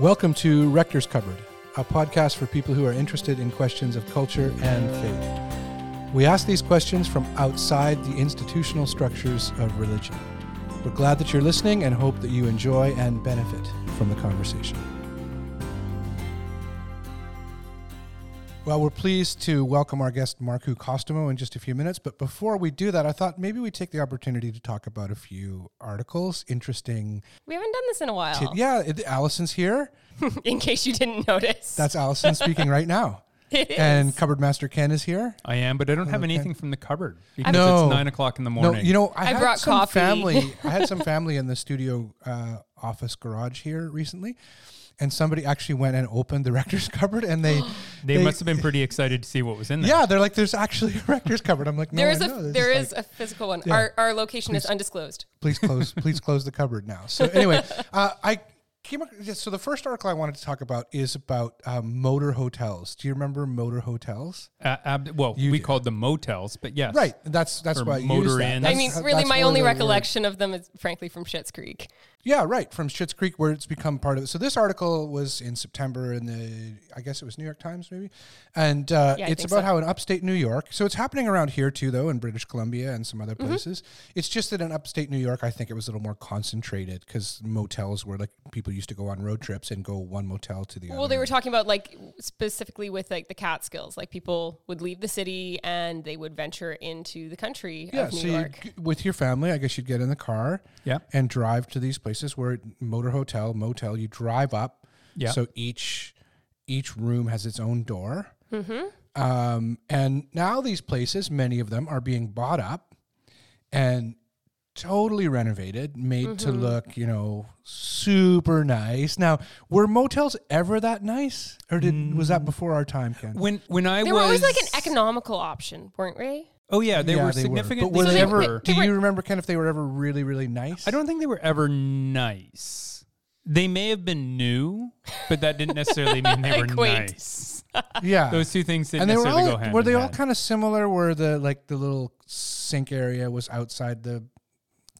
Welcome to Rector's Cupboard, a podcast for people who are interested in questions of culture and faith. We ask these questions from outside the institutional structures of religion. We're glad that you're listening and hope that you enjoy and benefit from the conversation. Well, we're pleased to welcome our guest Marku Costomo in just a few minutes. But before we do that, I thought maybe we'd take the opportunity to talk about a few articles, interesting. We haven't done this in a while. Tid- yeah, it, Allison's here. in case you didn't notice. That's Allison speaking right now. It is. And Cupboard Master Ken is here. I am, but I don't have Okay. anything from the cupboard because No. it's nine o'clock in the No, morning. you know, I, I had brought some coffee. family. I had some family in the studio uh, office garage here recently, and somebody actually went and opened the rector's cupboard, and they, they, must have been pretty excited to see what was in there. yeah, they're like, "There's actually a rector's cupboard." I'm like, "No, there I is a know. This there like- a physical one. Yeah. Our our location is undisclosed. please close please close the cupboard now so anyway uh, i came ac- yeah, so the first article i wanted to talk about is about um, motor hotels do you remember motor hotels Uh, ab- well, You we do. called them motels, but yes. right that's that's Or why I use motor that. inns. I mean, really, my only the word- recollection of them is frankly from Schitt's Creek. Yeah right from Schitt's creek where it's become part of it so this article was in september in the i guess it was new york times maybe and uh, Yeah, it's about so. how in upstate new york so it's happening around here too though in british columbia and some other Mm-hmm. places it's just that in upstate new york i think it was a little more concentrated because motels were like people used to go on road trips and go one motel to the other Well, they were talking about like specifically with like the Catskills, like people would leave the city and they would venture into the country Yeah, of New so York. g- with your family, I guess you'd get in the car Yeah. and drive to these places where motor hotel, motel. You drive up, Yeah. So each each room has its own door, Mm-hmm. um, and now these places, many of them, are being bought up and totally renovated, made to Mm-hmm. look, you know, super nice. Now, were motels ever that nice, or did was Mm. that before our time, Ken? When when I They was were always like an economical option, weren't they? Oh yeah, they Yeah, were they significantly But were So they they- ever? cheaper. do they were- you remember, Ken, if they were ever really, really nice? I don't think they were ever nice. They may have been new, but that didn't necessarily mean they were Quaint. nice. Yeah, Those two things didn't and they were necessarily all go hand were in they all hand. kind of similar? Where the like the little sink area was outside the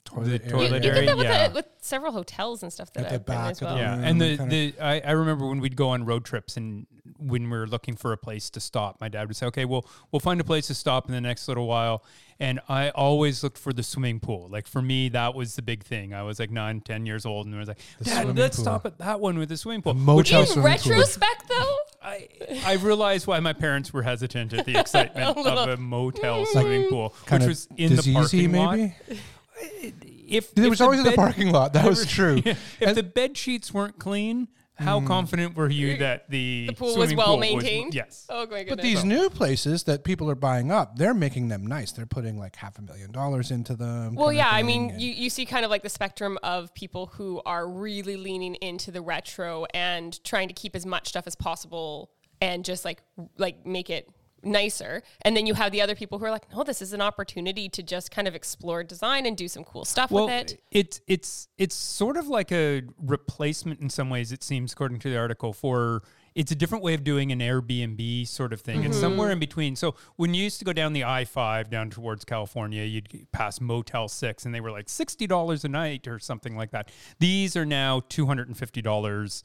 toilet The toilet you, area, you area, did that with, yeah. the, with several hotels and stuff that At the I've been back as well. Yeah, room and the, the I, I remember when we'd go on road trips and when we were looking for a place to stop, my dad would say, "Okay, well, we'll find a place to stop in the next little while." And I always looked for the swimming pool. Like for me, that was the big thing. I was like nine, ten years old, and I was like, "Dad, let's pool. stop at that one with the swimming pool." motel Which In swimming pool. retrospect, though, I I realized why my parents were hesitant at the excitement A of a motel mm. swimming pool, which of was in the diseasey, parking lot. Maybe. If It if was the always in the parking lot. That was true. if the bed sheets weren't clean, how hmm. confident were you that the the pool was well pool maintained. yes. Oh my goodness. But these new places that people are buying up, they're making them nice. They're putting like half a million dollars into them. Well, yeah, I mean, and- you, you see kind of like the spectrum of people who are really leaning into the retro and trying to keep as much stuff as possible and just like like make it nicer. And then you have the other people who are like, no, this is an opportunity to just kind of explore design and do some cool stuff well, with it. It's it's it's sort of like a replacement in some ways, it seems, according to the article, for it's a different way of doing an Airbnb sort of thing. Mm-hmm. And somewhere in between. So when you used to go down the I 5 down towards California, you'd pass Motel 6 and they were like $60 a night or something like that. These are now $250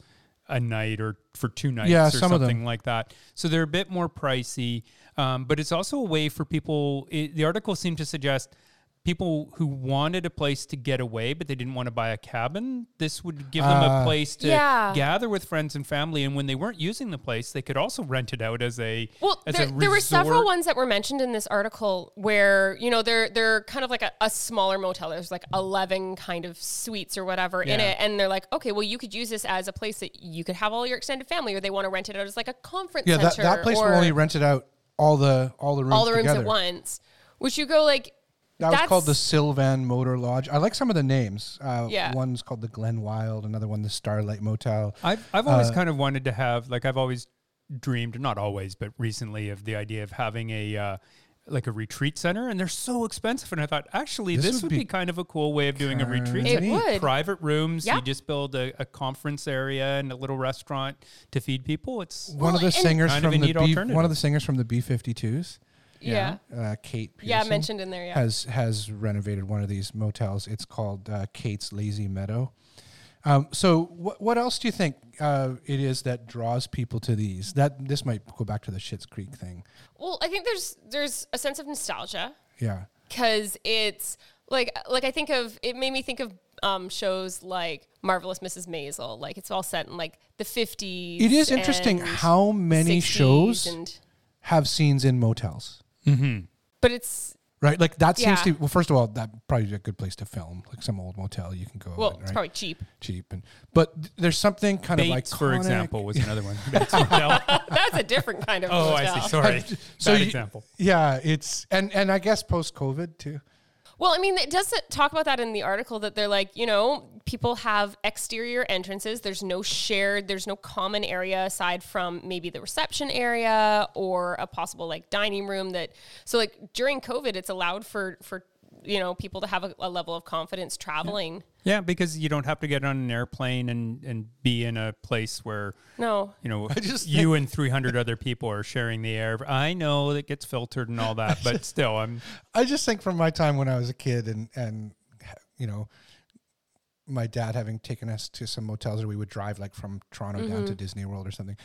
a night or for two nights Yeah, or some something like that. So they're a bit more pricey, um, but it's also a way for people. It, the article seemed to suggest people who wanted a place to get away, but they didn't want to buy a cabin. This would give them Ah. a place to Yeah. gather with friends and family, and when they weren't using the place, they could also rent it out as a Well, as there, a there were several ones that were mentioned in this article where you know they're they're kind of like a, a smaller motel. There's like eleven kind of suites or whatever in it, and they're like, okay, well, you could use this as a place that you could have all your extended family, or they want to rent it out as like a conference yeah, that, center. that place will only rent it out all the all the rooms all the rooms together. at once. Which you go like. That was called the Sylvan Motor Lodge. I like some of the names. Uh, Yeah. One's called the Glen Wild, another one the Starlight Motel. I've I've always Uh, kind of wanted to have like I've always dreamed, not always, but recently of the idea of having a. Uh, like a retreat center, and they're so expensive. And I thought, actually, This this, would would be be, kind of a cool way of doing a retreat. It would. private rooms. Yeah. You just build a, a conference area and a little restaurant to feed people. It's One of the singers Kind of from the B, one of the singers from the B52s, Yeah. uh, Kate. Yeah, mentioned in there. Yeah. has has renovated one of these motels. It's called uh, Kate's Lazy Meadow. Um, so, what what else do you think uh, it is that draws people to these? That this might go back to the Schitt's Creek thing. Well, I think there's there's a sense of nostalgia Yeah, because it's like like I think of it made me think of um, shows like Marvelous Mrs. Maisel. Like it's all set in like the 50s. it is interesting how many shows and have scenes in motels. Mm-hmm. but it's Right, like that seems Yeah. to. Well, first of all, that probably a good place to film, like some old motel you can go. well, in, it's probably cheap. cheap, and but there's something kind Bates, of like for example, was another one. That's a different kind of oh, motel. I see. Sorry. So Bad you- example. Yeah, it's and and I guess post COVID too. Well, I mean, it does talk about that in the article that they're like, you know, people have exterior entrances. There's no shared, there's no common area aside from maybe the reception area or a possible like dining room that. So like during COVID, it's allowed for for you know people to have a, a level of confidence traveling. Yeah, because you don't have to get on an airplane and, and be in a place where No, you know just you and 300 other people are sharing the air. I know it gets filtered and all that, but still, I'm I just think from my time when I was a kid and and you know my dad having taken us to some motels or we would drive like from Toronto down Mm-hmm. to Disney World or something.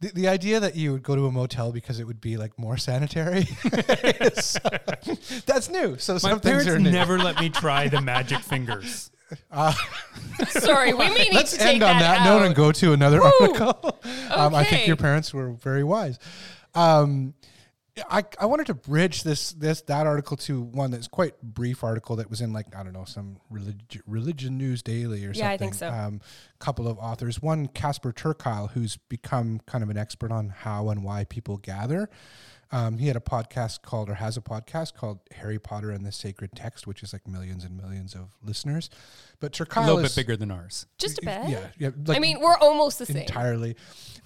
The, the idea that you would go to a motel because it would be like more sanitary, is, that's new. So my some things parents are new. never let me try the magic fingers. sorry, we may need Let's to take end on that, note out. and go to another article. um, I think your parents were very wise. Um, I, I wanted to bridge this this that article to one that's quite brief article that was in like I don't know some religion religion news daily or something. Yeah, I think so. Um, couple of authors. One Casper ter Kuile, who's become kind of an expert on how and why people gather. Um, he had a podcast called, or has a podcast called Harry Potter and the Sacred Text, which is like millions and millions of listeners. But ter Kuile A little is bit bigger than ours. Just a bit. yeah, yeah. I mean, we're almost the same. entirely.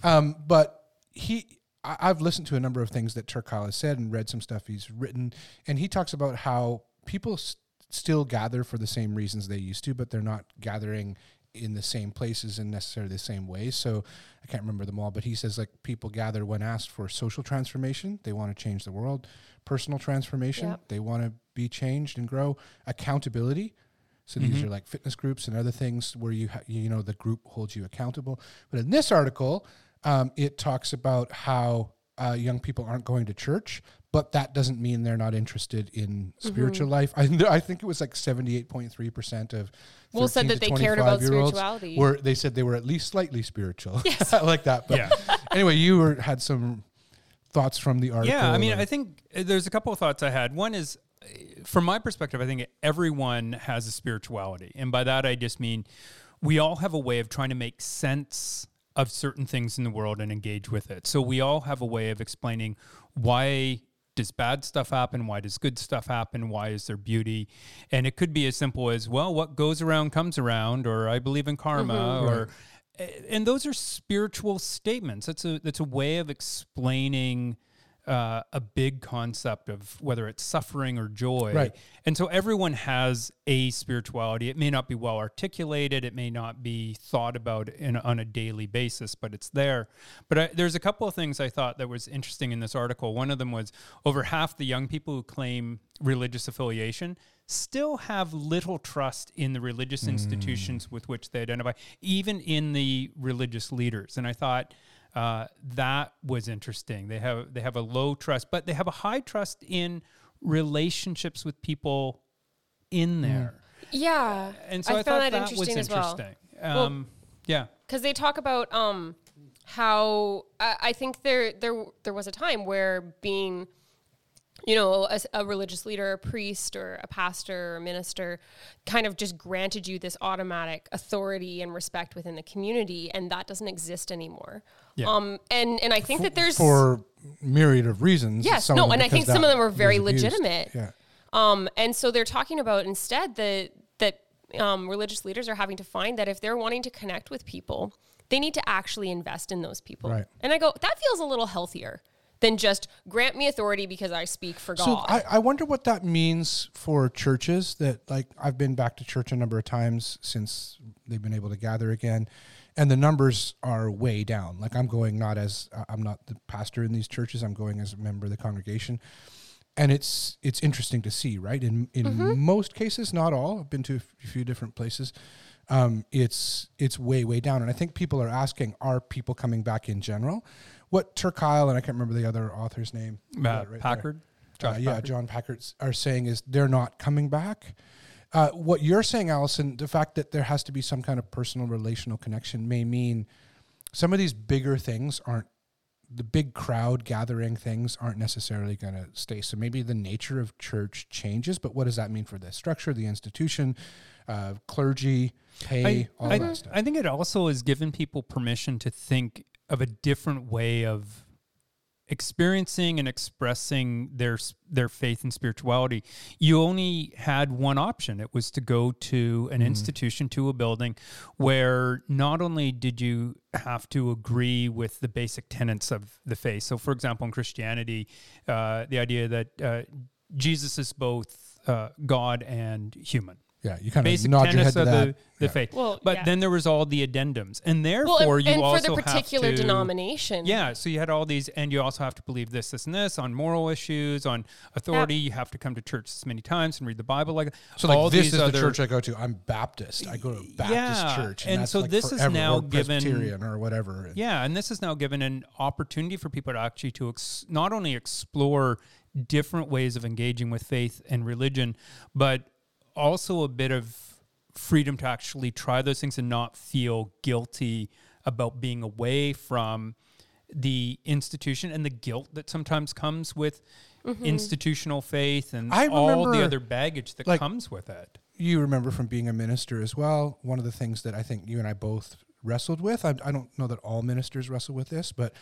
Um, but he, I, I've listened to a number of things that ter Kuile has said and read some stuff he's written, and he talks about how people s- still gather for the same reasons they used to, but they're not gathering in the same places in necessarily the same ways. So I can't remember them all, but he says like people gather when asked for social transformation, they want to change the world, personal transformation, Yep. they want to be changed and grow, accountability. So these mm-hmm. are like fitness groups and other things where you ha- you know the group holds you accountable. But in this article, um, it talks about how uh, young people aren't going to church, but that doesn't mean they're not interested in spiritual life. I, I think it was like seventy eight point three percent of Well, said that they cared about spirituality. Were they said they were at least slightly spiritual? Yes, I like that. But Yeah. anyway, you were had some thoughts from the article. Yeah, I mean, I think uh, there's a couple of thoughts I had. One is, uh, from my perspective, I think everyone has a spirituality, and by that I just mean we all have a way of trying to make sense of certain things in the world and engage with it. So we all have a way of explaining why does bad stuff happen? Why does good stuff happen? Why is there beauty? And it could be as simple as, well, what goes around comes around, or I believe in karma, mm-hmm. or and those are spiritual statements. That's a that's a way of explaining uh, a big concept of whether it's suffering or joy. Right. And so everyone has a spirituality. It may not be well articulated. It may not be thought about in, on a daily basis, but it's there. But I, there's a couple of things I thought that was interesting in this article. One of them was over half the young people who claim religious affiliation still have little trust in the religious institutions with which they identify, even in the religious leaders. And I thought uh, that was interesting. They have they have a low trust, but they have a high trust in relationships with people in there. yeah, And so I, I, thought found that, that interesting was as well. interesting. Um, yeah. because they talk about um how I, I think there there there was a time where being you know a, a religious leader a priest or a pastor or a minister kind of just granted you this automatic authority and respect within the community and that doesn't exist anymore Yeah. um and and i think that there's for myriad of reasons. Yes, some no, and I think some of them are very legitimate. Yeah. Um, and so they're talking about instead that that um, religious leaders are having to find that if they're wanting to connect with people, they need to actually invest in those people. Right. And I go, that feels a little healthier than just grant me authority because I speak for So God. I, I wonder what that means for churches that like I've been back to church a number of times since they've been able to gather again and the numbers are way down. Like I'm going not as uh, I'm not the pastor in these churches, I'm going as a member of the congregation. And it's it's interesting to see, right? In in Mm-hmm. most cases, not all. I've been to a few different places. um, it's it's way way down. And I think people are asking, are people coming back in general? What ter Kuile and I can't remember the other author's name. Uh, right. Packard. Uh, yeah, Packard? John Packard are saying is they're not coming back. Uh, what you're saying, Allison, the fact that there has to be some kind of personal relational connection may mean some of these bigger things aren't the big crowd gathering things aren't necessarily going to stay. So maybe the nature of church changes, but what does that mean for the structure, the institution, uh, clergy, pay, all I, that stuff? I think it also has given people permission to think of a different way of experiencing and expressing their their faith and spirituality. You only had one option. It was to go to an institution to a building where not only did you have to agree with the basic tenets of the faith. So for example in christianity uh, the idea that uh, jesus is both uh, god and human yeah, you kind of basic nod your head tenets to that. the, the Yeah. faith. Well, but yeah. then there was all the addendums, and Well, therefore and, you and for also the particular have to, denomination. Yeah, so you had all these, and you also have to believe this, this, and this on moral issues, on authority. You have to come to church this many times and read the Bible. Like So like all this these is other, the church I go to. I'm Baptist. I go to a Baptist Yeah, church, and, and that's so like this is now or given- Presbyterian or whatever. Yeah, and this is now given an opportunity for people to actually to ex- not only explore different ways of engaging with faith and religion, but also a bit of freedom to actually try those things and not feel guilty about being away from the institution and the guilt that sometimes comes with mm-hmm. institutional faith and I all the other baggage that like, comes with it. you remember from being a minister as well. One of the things that I think you and I both wrestled with. I, I don't know that all ministers wrestle with this, but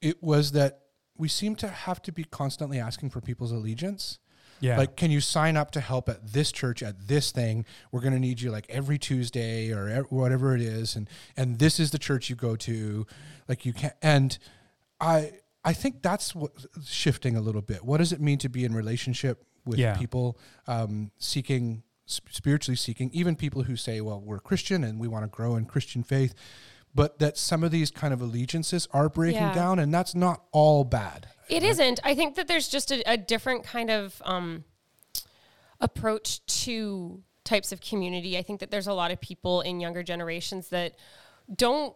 it was that we seem to have to be constantly asking for people's allegiance. Yeah. Like, can you sign up to help at this church at this thing? We're going to need you like every Tuesday or ev- whatever it is, and and this is the church you go to. Like you can't. and I I think that's what shifting a little bit. What does it mean to be in relationship with Yeah. people um, seeking spiritually seeking, even people who say, "Well, we're Christian and we want to grow in Christian faith," but that some of these kind of allegiances are breaking Yeah. down, and that's not all bad. It isn't. I think that there's just a, a different kind of um, approach to types of community. I think that there's a lot of people in younger generations that don't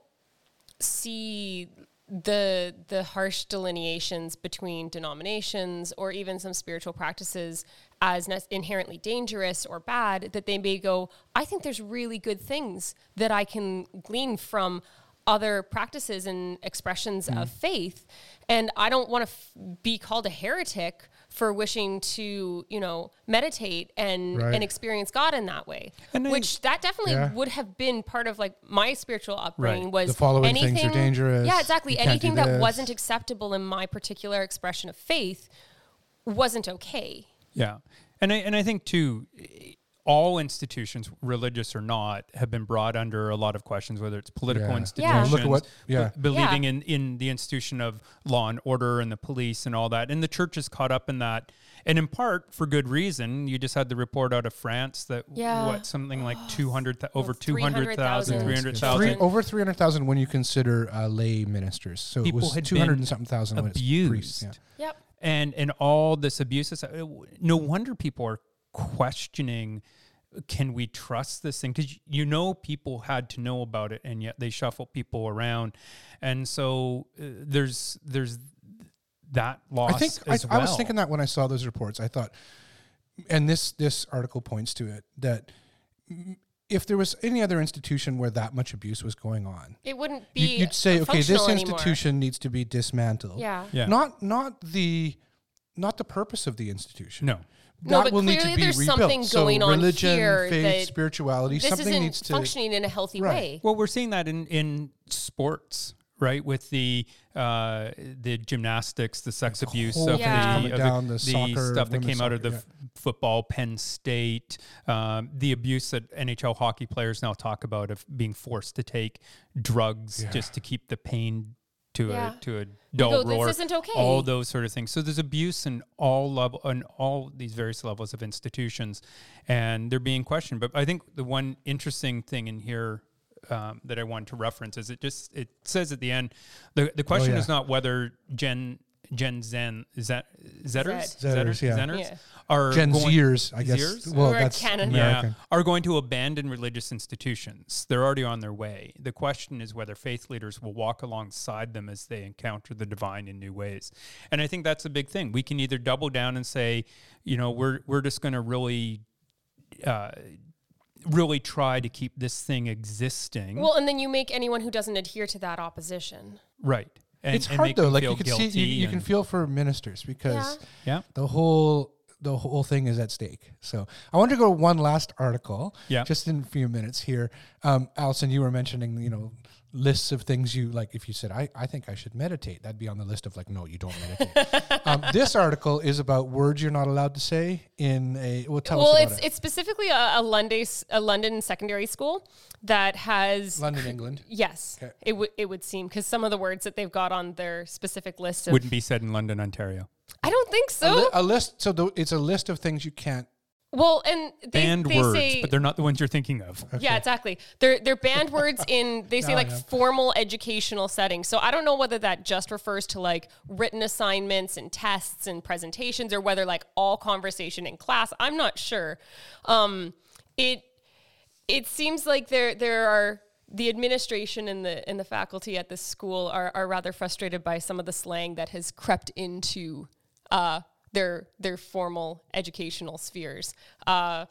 see the the harsh delineations between denominations or even some spiritual practices as inherently dangerous or bad that they may go i think there's really good things that i can glean from other practices and expressions mm. of faith and i don't want to f- be called a heretic for wishing to you know meditate and Right. and experience god in that way which that definitely Yeah. would have been part of like my spiritual upbringing Right. was The following things are anything dangerous. yeah exactly anything that wasn't acceptable in my particular expression of faith wasn't okay Yeah, and I and I think too, all institutions, religious or not, have been brought under a lot of questions. Whether it's political Yeah. Yeah. institutions, Look at what- be- yeah. believing Yeah. in in the institution of law and order and the police and all that, and the church is caught up in that, and in part for good reason. You just had the report out of France that Yeah. what something like two hundred over Well, 200,000, 300,000. 300,000 Three, over 300,000 when you consider uh, lay ministers. So people it was 200 and something thousand when it's abused. priests. Yeah. yep and and all this abuses uh, no wonder people are questioning can we trust this thing? Because you know people had to know about it and yet they shuffle people around. And so uh, there's there's that loss I think I, as I was thinking that when I saw those reports, I thought, and this this article points to it that if there was any other institution where that much abuse was going on, it wouldn't be you, would say, okay, this functional anymore. institution needs to be dismantled. yeah yeah Not not the not the purpose of the institution. no No, that but will need to clearly be there's rebuilt. something so going on religion, here faith, that spirituality, this something isn't needs to functioning in a healthy Right. way well we're seeing that in in sports right with the uh the gymnastics the sex abuse whole of thing the, of down, the soccer, stuff that women's came out of the soccer, f- football penn state um, the abuse that nhl hockey players now talk about of being forced to take drugs Yeah. just to keep the pain to Yeah. a to a dull go, "This roar isn't okay." all those sort of things so there's abuse in all level on all these various levels of institutions and they're being questioned but i think the one interesting thing in here um, that I wanted to reference is it just it says at the end the the question Oh, yeah. is not whether Jen Gen Zen, is that Zetters? Zetters, yeah. Zenners Yeah. are Gen going- Zers, I guess. Zers? Well, Or that's Canada. American. Yeah, are going to abandon religious institutions. They're already on their way. The question is whether faith leaders will walk alongside them as they encounter the divine in new ways. And I think that's a big thing. We can either double down and say, you know, we're we're just going to really uh, really try to keep this thing existing. Well, and then you make anyone who doesn't adhere to that opposition. right. And, it's and hard though. Like you can see, you, you can feel for ministers because Yeah. Yeah. the whole the whole thing is at stake. So I want to go to one last article. Yeah. Just in a few minutes here, um, Allison, you were mentioning you know lists of things you like. If you said I I think I should meditate, that'd be on the list of like no, you don't meditate. um, this article is about words you're not allowed to say in a. Well, tell well, us it's it. it's specifically a, a London a London secondary school that has London, England. yes, Okay. it would it would seem because some of the words that they've got on their specific list of Wouldn't be said in London, Ontario. I don't think A, so. li- a list. So the, it's a list of things you can't. Well, and they, Banned they words, say but they're not the ones you're thinking of. Yeah, exactly. They're they're banned words in they say Oh, like yeah. formal educational settings. So I don't know whether that just refers to like written assignments and tests and presentations or whether like all conversation in class. I'm not sure. Um it it seems like there there are the administration and the and the faculty at this school are, are rather frustrated by some of the slang that has crept into uh, their their formal educational spheres. Uh,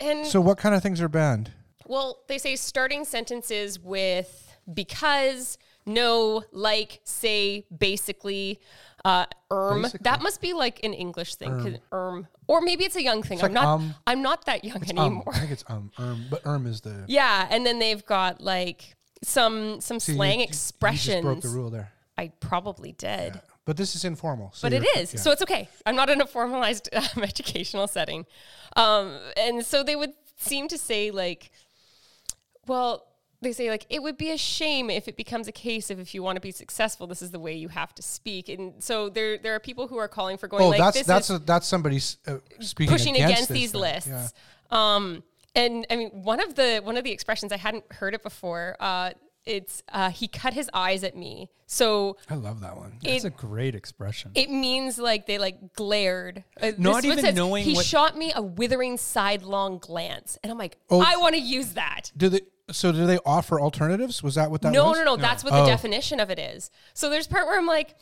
and So what kind of things are banned? well, they say starting sentences with because, no, like, say, basically, uh, erm. Basically. That must be like an English thing, erm. Or maybe it's a young thing. It's I'm like, not. um, I'm not that young Um, anymore. I think it's um, erm, but erm is the yeah, and then they've got like some some See, slang you- expressions. You broke the rule there. I probably did. But this is informal. So but it is. yeah. So it's okay. I'm not in a formalized um, educational setting. Um, and so they would seem to say, like, well, they say, like, it would be a shame if it becomes a case of if you want to be successful, this is the way you have to speak. And so there, there are people who are calling for going, oh, like, that's this that's a, that's somebody uh, speaking pushing against, against, these then. lists. Yeah. Um, and I mean, one of the one of the expressions I hadn't heard it before. Uh, it's uh, he cut his eyes at me. So I love that one. It's it- a great expression. it means like they like glared. Uh, Not this is what it even says. knowing He what- shot me a withering sidelong glance, and I'm like, Oh. I want to use that. Do they? So do they offer alternatives? Was that what that No, was? No, no, no, That's what Oh. the definition of it is. So there's part where I'm like,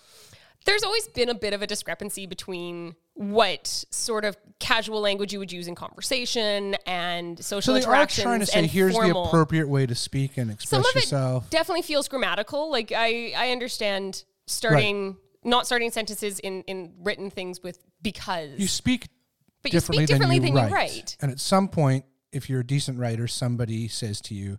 there's always been a bit of a discrepancy between what sort of casual language you would use in conversation and social So they are trying to say, here's the appropriate way to speak and express Some of yourself. it definitely feels grammatical. Like I, I understand starting not starting sentences in in written things with because you speak But you speak differently than, than you, you write. write. And at some point, if you're a decent writer, somebody says to you,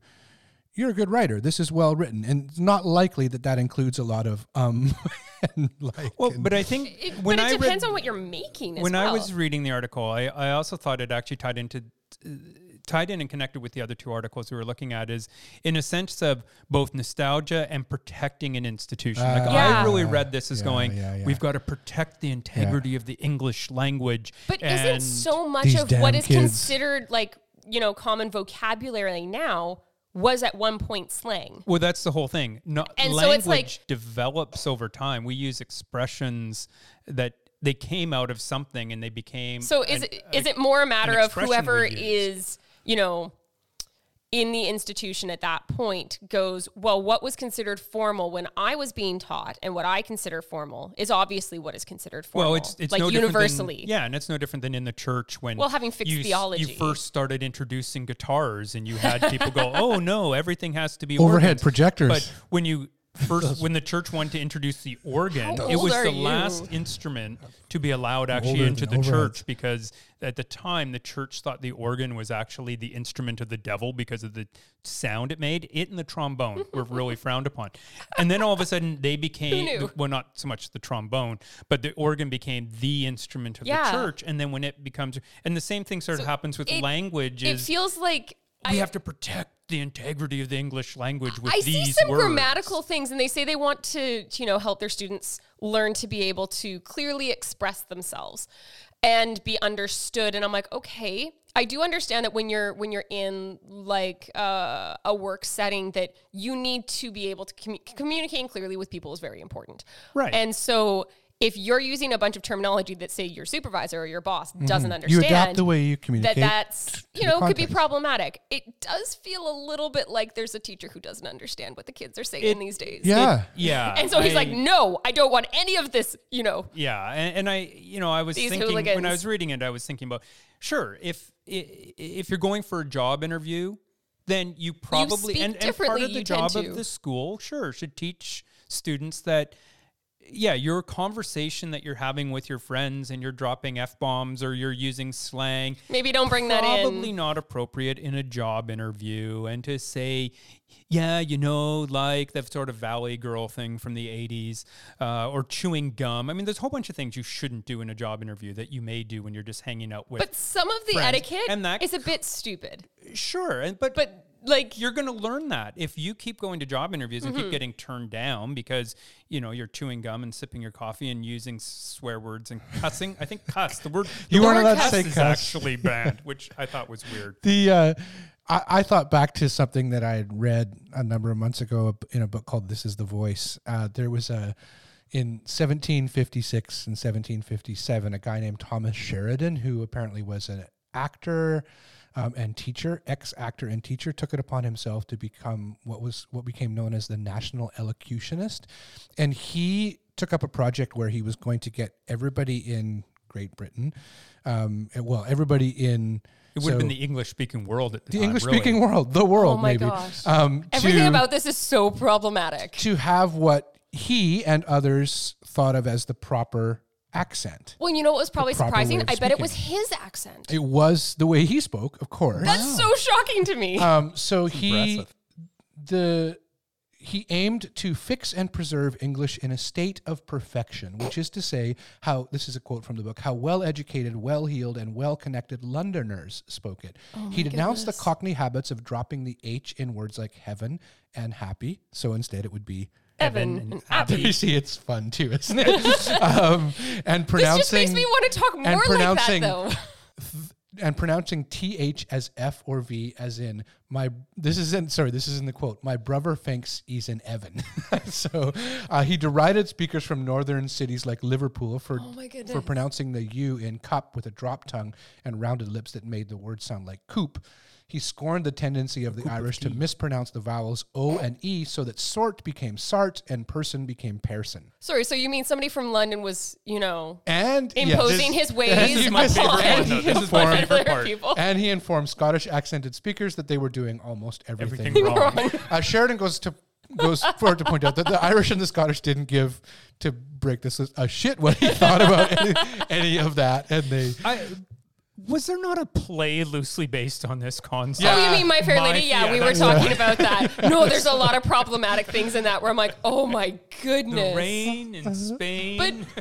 "You're a good writer. This is well written." And it's not likely that that includes a lot of um and like. well, and- but I think It, when but it I depends read, on what you're making. As when well. I was reading the article, I, I also thought it actually tied into uh, tied in and connected with the other two articles we were looking at is in a sense of both nostalgia and protecting an institution. like Ah. I really read this as Yeah, going, yeah, yeah. we've got to protect the integrity of the English language. But and isn't so much of what damn is kids. considered like you know common vocabulary now was at one point slang? Well, that's the whole thing. No, And so it's like- develops over time. We use expressions that they came out of something and they became. So is an- it is it more a matter of whoever is you know in the institution at that point goes well what was considered formal when I was being taught and what I consider formal is obviously what is considered formal Well, it's it's like no different than- universally yeah, and it's no different than in the church when Well, having fixed you, theology. You first started introducing guitars, and you had people go, "Oh no, everything has to be Overhead organs." projectors. But when you first, when the church wanted to introduce the organ, How it was the you? last instrument to be allowed actually into the church because at the time the church thought the organ was actually the instrument of the devil because of the sound it made. It and the trombone were really frowned upon, and then all of a sudden they became well, not so much the trombone, but the organ became the instrument of Yeah. the church. And then when it becomes, and the same thing sort of So happens with it- language. it feels like we I, have to protect the integrity of the English language with I these see some words. grammatical things, and they say they want to, you know, help their students learn to be able to clearly express themselves and be understood. And I'm like, okay, I do understand that when you're when you're in like uh, a work setting, that you need to be able to commu- communicating clearly with people is very important. Right. And so if you're using a bunch of terminology that say your supervisor or your boss mm-hmm. doesn't You understand, adapt the way you communicate. that that's you know could be problematic. It does feel a little bit like there's a teacher who doesn't understand what the kids are saying these days. yeah. Yeah. And so he's I- like, no, I don't want any of this, you know. Yeah, and, and I, you know, I was These thinking when I was reading it, I was thinking about, sure, if if you're going for a job interview, then you probably speak and, and part of the job of the school, sure, should teach students that. Yeah, your conversation that you're having with your friends and you're dropping f bombs or you're using slang, Maybe don't bring that in. probably not appropriate in a job interview and to say yeah you know like that sort of valley girl thing from the 80s uh, or chewing gum i mean there's a whole bunch of things you shouldn't do in a job interview that you may do when you're just hanging out with But some of the friends. etiquette And that- is a bit stupid. sure and but But like you're going to learn that if you keep going to job interviews and Mm-hmm. keep getting turned down because you know you're chewing gum and sipping your coffee and using swear words and cussing. I think cuss the word You the weren't allowed to say cuss. actually banned, which I thought was weird. The uh, I, I thought back to something that I had read a number of months ago in a book called "This Is the Voice." Uh, there was a in 1756 and 1757 a guy named Thomas Sheridan who apparently was an actor um, and teacher, ex-actor and teacher, took it upon himself to become what was what became known as the National Elocutionist, and he took up a project where he was going to get everybody in Great Britain, um, well, everybody in It would have been the English speaking world at the, the time. English really. speaking world, the world, Oh my maybe. gosh. Um, everything to, about this is so problematic. to have what he and others thought of as the proper accent. Well, you know what was probably surprising? way of I bet it was his accent. It was the way he spoke, of course. That's so shocking to me. Um, so he impressive. the he aimed to fix and preserve English in a state of perfection, which is to say, how this is a quote from the book: how well educated, well heeled, and well connected Londoners spoke it. he denounced the Cockney habits of dropping the H in words like heaven and happy. So instead, it would be. Evan and and Abby. Abby. You see, it's fun too, isn't it? um, and pronouncing This just makes me want to talk more like that, though. and pronouncing th as f or v as in my this is in sorry this is in the quote my brother thinks he's an evan so uh, he derided speakers from northern cities like liverpool for Oh for pronouncing the u in cup with a drop tongue and rounded lips that made the word sound like coop he scorned the tendency of the Irish to mispronounce the vowels O and E so that sort became sart and person became person. Sorry, so you mean somebody from London was, you know, And yes, imposing his ways This is my favorite upon one, though. This is my favorite people? and he informed Scottish accented speakers that they were doing almost everything, Everything wrong. wrong. Uh, Sheridan goes to goes forward to point out that the Irish and the Scottish didn't give to break this a shit what he thought about any, any of that, and they I, was there not a play loosely based on this concept? Oh, you mean My Fair My- Lady? Yeah, yeah, we were that's talking about that. No, there's a lot of problematic things in that where I'm like, oh my goodness. The goodness. rain in Spain.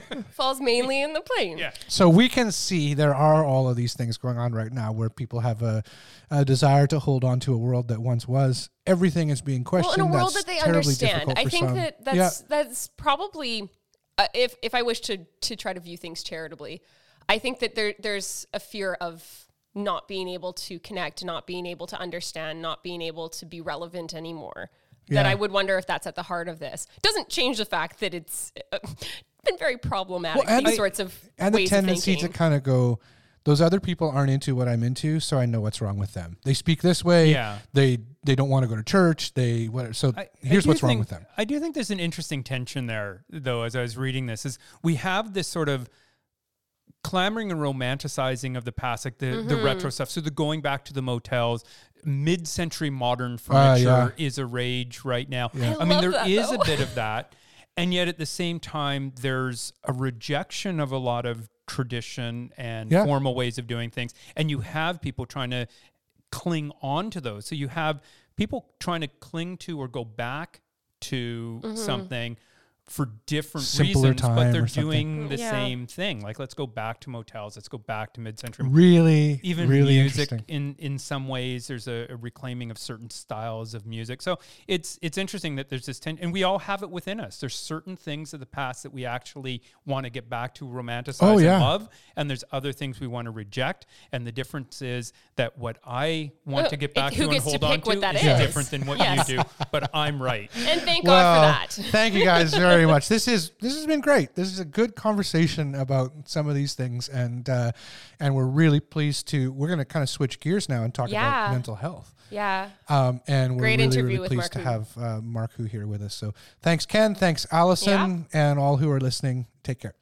But falls mainly in the plane. yeah. So we can see there are all of these things going on right now where people have a, a desire to hold on to a world that once was. Everything is being questioned. Well, questioned. in a world That's that they understand, I think some. that Yeah. that's that's probably uh, if if I wish to to try to view things charitably, I think that there there's a fear of not being able to connect, not being able to understand, not being able to be relevant anymore. That I would wonder if that's at the heart of this. Doesn't change the fact that it's uh, been very problematic. Well, and these the- sorts of and the tendency of to kind of go those other people aren't into what i'm into so i know what's wrong with them they speak this way Yeah. they they don't want to go to church they what so I- I here's do what's wrong with them I do think there's an interesting tension there, though, as I was reading this, is we have this sort of clamoring and romanticizing of the past, like the, the Mm-hmm. retro stuff. So the going back to the motels, mid-century modern Ah, furniture yeah. is a rage right now. I I, mean, love there that, is though. a bit of that. And yet at the same time, there's a rejection of a lot of tradition and Yeah. formal ways of doing things. And you have people trying to cling on to those. So you have people trying to cling to or go back to Mm-hmm. something for different Simpler reasons, but they're or something. doing the Yeah. same thing. Like let's go back to motels. Let's go back to mid-century. Really, Even really music in in some ways, there's a, a reclaiming of certain styles of music. So it's it's interesting that there's this tension, and we all have it within us. There's certain things of the past that we actually want to get back to, romanticize Oh, yeah. and love, and there's other things we want to reject. And the difference is that what I want Uh, to get back who to and gets to hold on pick what to that is is. different than what Yes. you do. But I'm right. And thank well, God for that. thank you guys very much. This is this has been great. This is a good conversation about some of these things, and uh, and we're really pleased to. We're going to kind of switch gears now and talk about mental health. Yeah. Um, and we're Great really, really pleased to have uh, Marku here with us. So thanks, Ken. Thanks, Allison, and all who are listening. Take care.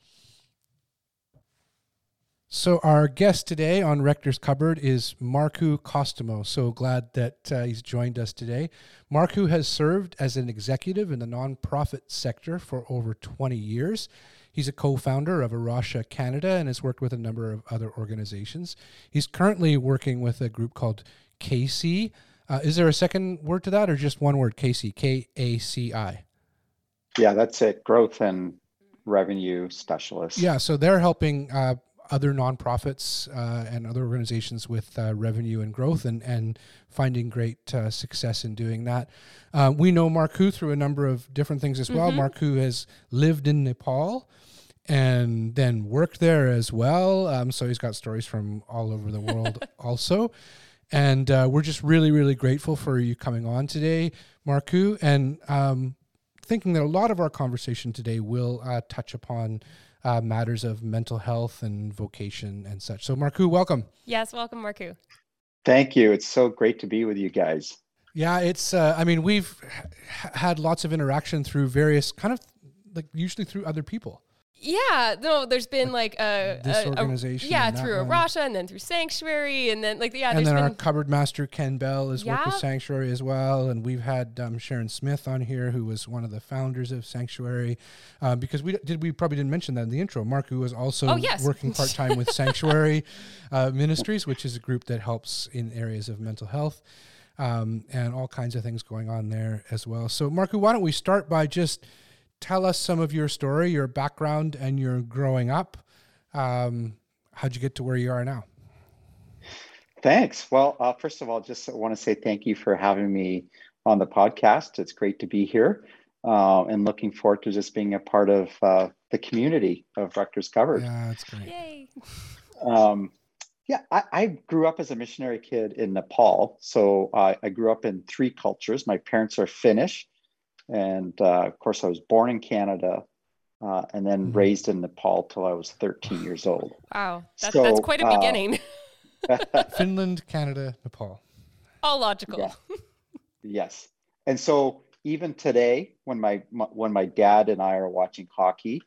So our guest today on Rector's Cupboard is Marku Costomo. So glad that uh, he's joined us today. Marku has served as an executive in the nonprofit sector for over 20 years. He's a co-founder of A Rocha Canada and has worked with a number of other organizations. He's currently working with a group called KC. Uh, is there a second word to that or just one word? KC, K A C I. Yeah, that's it. Growth and revenue specialist. Yeah, so they're helping uh, other nonprofits uh, and other organizations with uh, revenue and growth and, and finding great uh, success in doing that. Uh, we know Marku through a number of different things as well. Marku has lived in Nepal and then worked there as well. Um, so he's got stories from all over the world also. And uh, we're just really, really grateful for you coming on today, Marku. And um, thinking that a lot of our conversation today will uh, touch upon uh, matters of mental health and vocation and such. So, Marku, welcome. Yes. Welcome, Marku. Thank you. It's so great to be with you guys. Yeah, it's. Uh, I mean, we've h- had lots of interaction through various kind of like usually through other people. Yeah, no, there's been like a This a- a- organization yeah, through one. A Rocha, and then through Sanctuary, and then like yeah, and then been our cupboard master Ken Bell has worked with Sanctuary as well, and we've had um, Sharon Smith on here, who was one of the founders of Sanctuary. Uh, because we did, we probably didn't mention that in the intro. Mark, who was also Oh, yes. working part time with Sanctuary uh, Ministries, which is a group that helps in areas of mental health. Um, and all kinds of things going on there as well. So, Marku, why don't we start by just tell us some of your story, your background, and your growing up. Um, how'd you get to where you are now? Thanks. Well, uh, first of all, just want to say thank you for having me on the podcast. It's great to be here uh, and looking forward to just being a part of uh, the community of Rector's Cupboard. Yeah, that's great. yay. Um, yeah, I, I grew up as a missionary kid in Nepal. So uh, I grew up in three cultures. My parents are Finnish. And uh, of course, I was born in Canada uh, and then Mhm. raised in Nepal till I was 13 years old. Wow, that, So, that's quite a uh, beginning. Finland, Canada, Nepal. All logical. Yeah. Yes. And so even today, when my, my when my dad and I are watching hockey,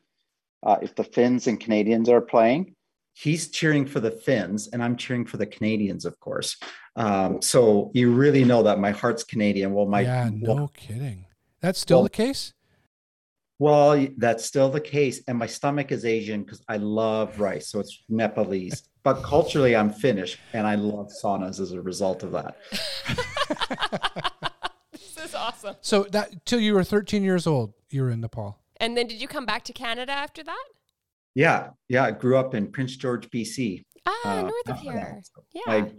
uh, if the Finns and Canadians are playing, he's cheering for the Finns and I'm cheering for the Canadians, of course. Um, so you really know that my heart's Canadian. Well, my yeah, no kidding. That's still Well- the case. well, that's still the case, and my stomach is Asian because I love rice, so it's Nepalese. But culturally, I'm Finnish, and I love saunas as a result of that. this is awesome. So that till you were 13 years old, you were in Nepal. And then did you come back to Canada after that? Yeah, yeah. I grew up in Prince George, BC. Ah, Uh, north of uh, here. Yeah. my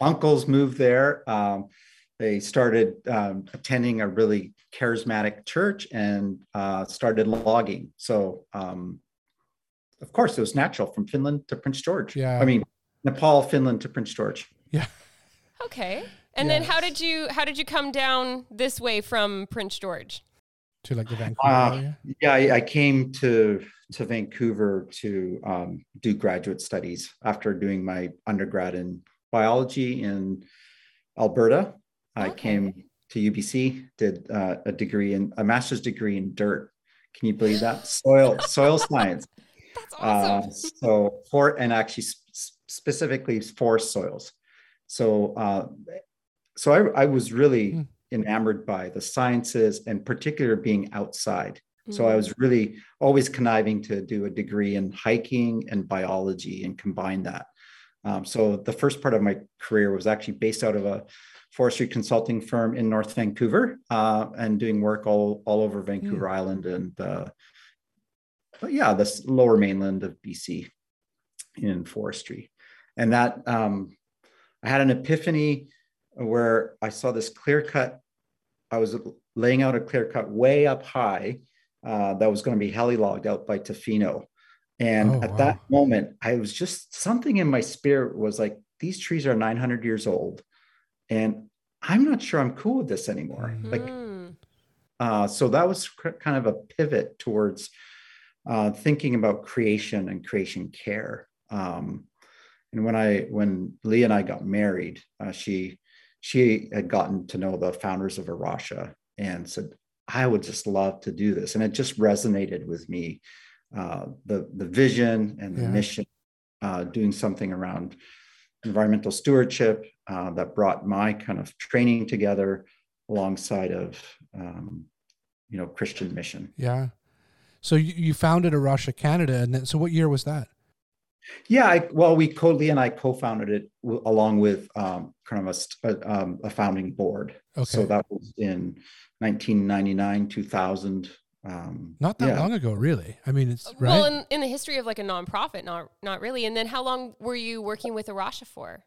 uncles moved there. Um, they started um, attending a really charismatic church and uh, started logging. So, um, of course, it was natural from Finland to Prince George. Yeah. I mean, Nepal, Finland to Prince George. Yeah. Okay. And then how did you how did you come down this way from Prince George? To like the Vancouver Uh, area. Yeah, I, I came to to Vancouver to um, do graduate studies after doing my undergrad in biology in Alberta. I Okay. came to UBC, did uh, a degree in a master's degree in dirt. Can you believe that? Soil soil science. That's Uh, so for and actually s- specifically forest soils. So uh, so I, I was really Hmm. enamored by the sciences and particular being outside. So I Mm. was really always conniving to do a degree in hiking and biology and combine that. Um, so the first part of my career was actually based out of a forestry consulting firm in North Vancouver uh, and doing work all, all over Vancouver mm. Island and uh, yeah, the lower mainland of BC in forestry. And that um, I had an epiphany where I saw this clear cut. I was laying out a clear cut way up high uh, that was going to be heli logged out by Tofino. And oh, at wow. that moment, I was just something in my spirit was like, these trees are 900 years old. And I'm not sure I'm cool with this anymore. Mm-hmm. Like, uh, so that was kind of a pivot towards uh, thinking about creation and creation care. Um, and when I when Lee and I got married, uh, she she had gotten to know the founders of A Rocha and said, "I would just love to do this," and it just resonated with me. Uh, the the vision and the yeah. mission, uh, doing something around environmental stewardship uh, that brought my kind of training together alongside of um, you know Christian mission. Yeah. So you, you founded A Rocha Canada, and then, so what year was that? Yeah, I, well, we co Lee and I co-founded it w- along with um, kind of a, a, um, a, founding board. Okay. So that was in 1999, 2000. Um, not that yeah. long ago, really. I mean, it's right. Well, in, in, the history of like a nonprofit, not not really. And then, how long were you working with A Rocha for?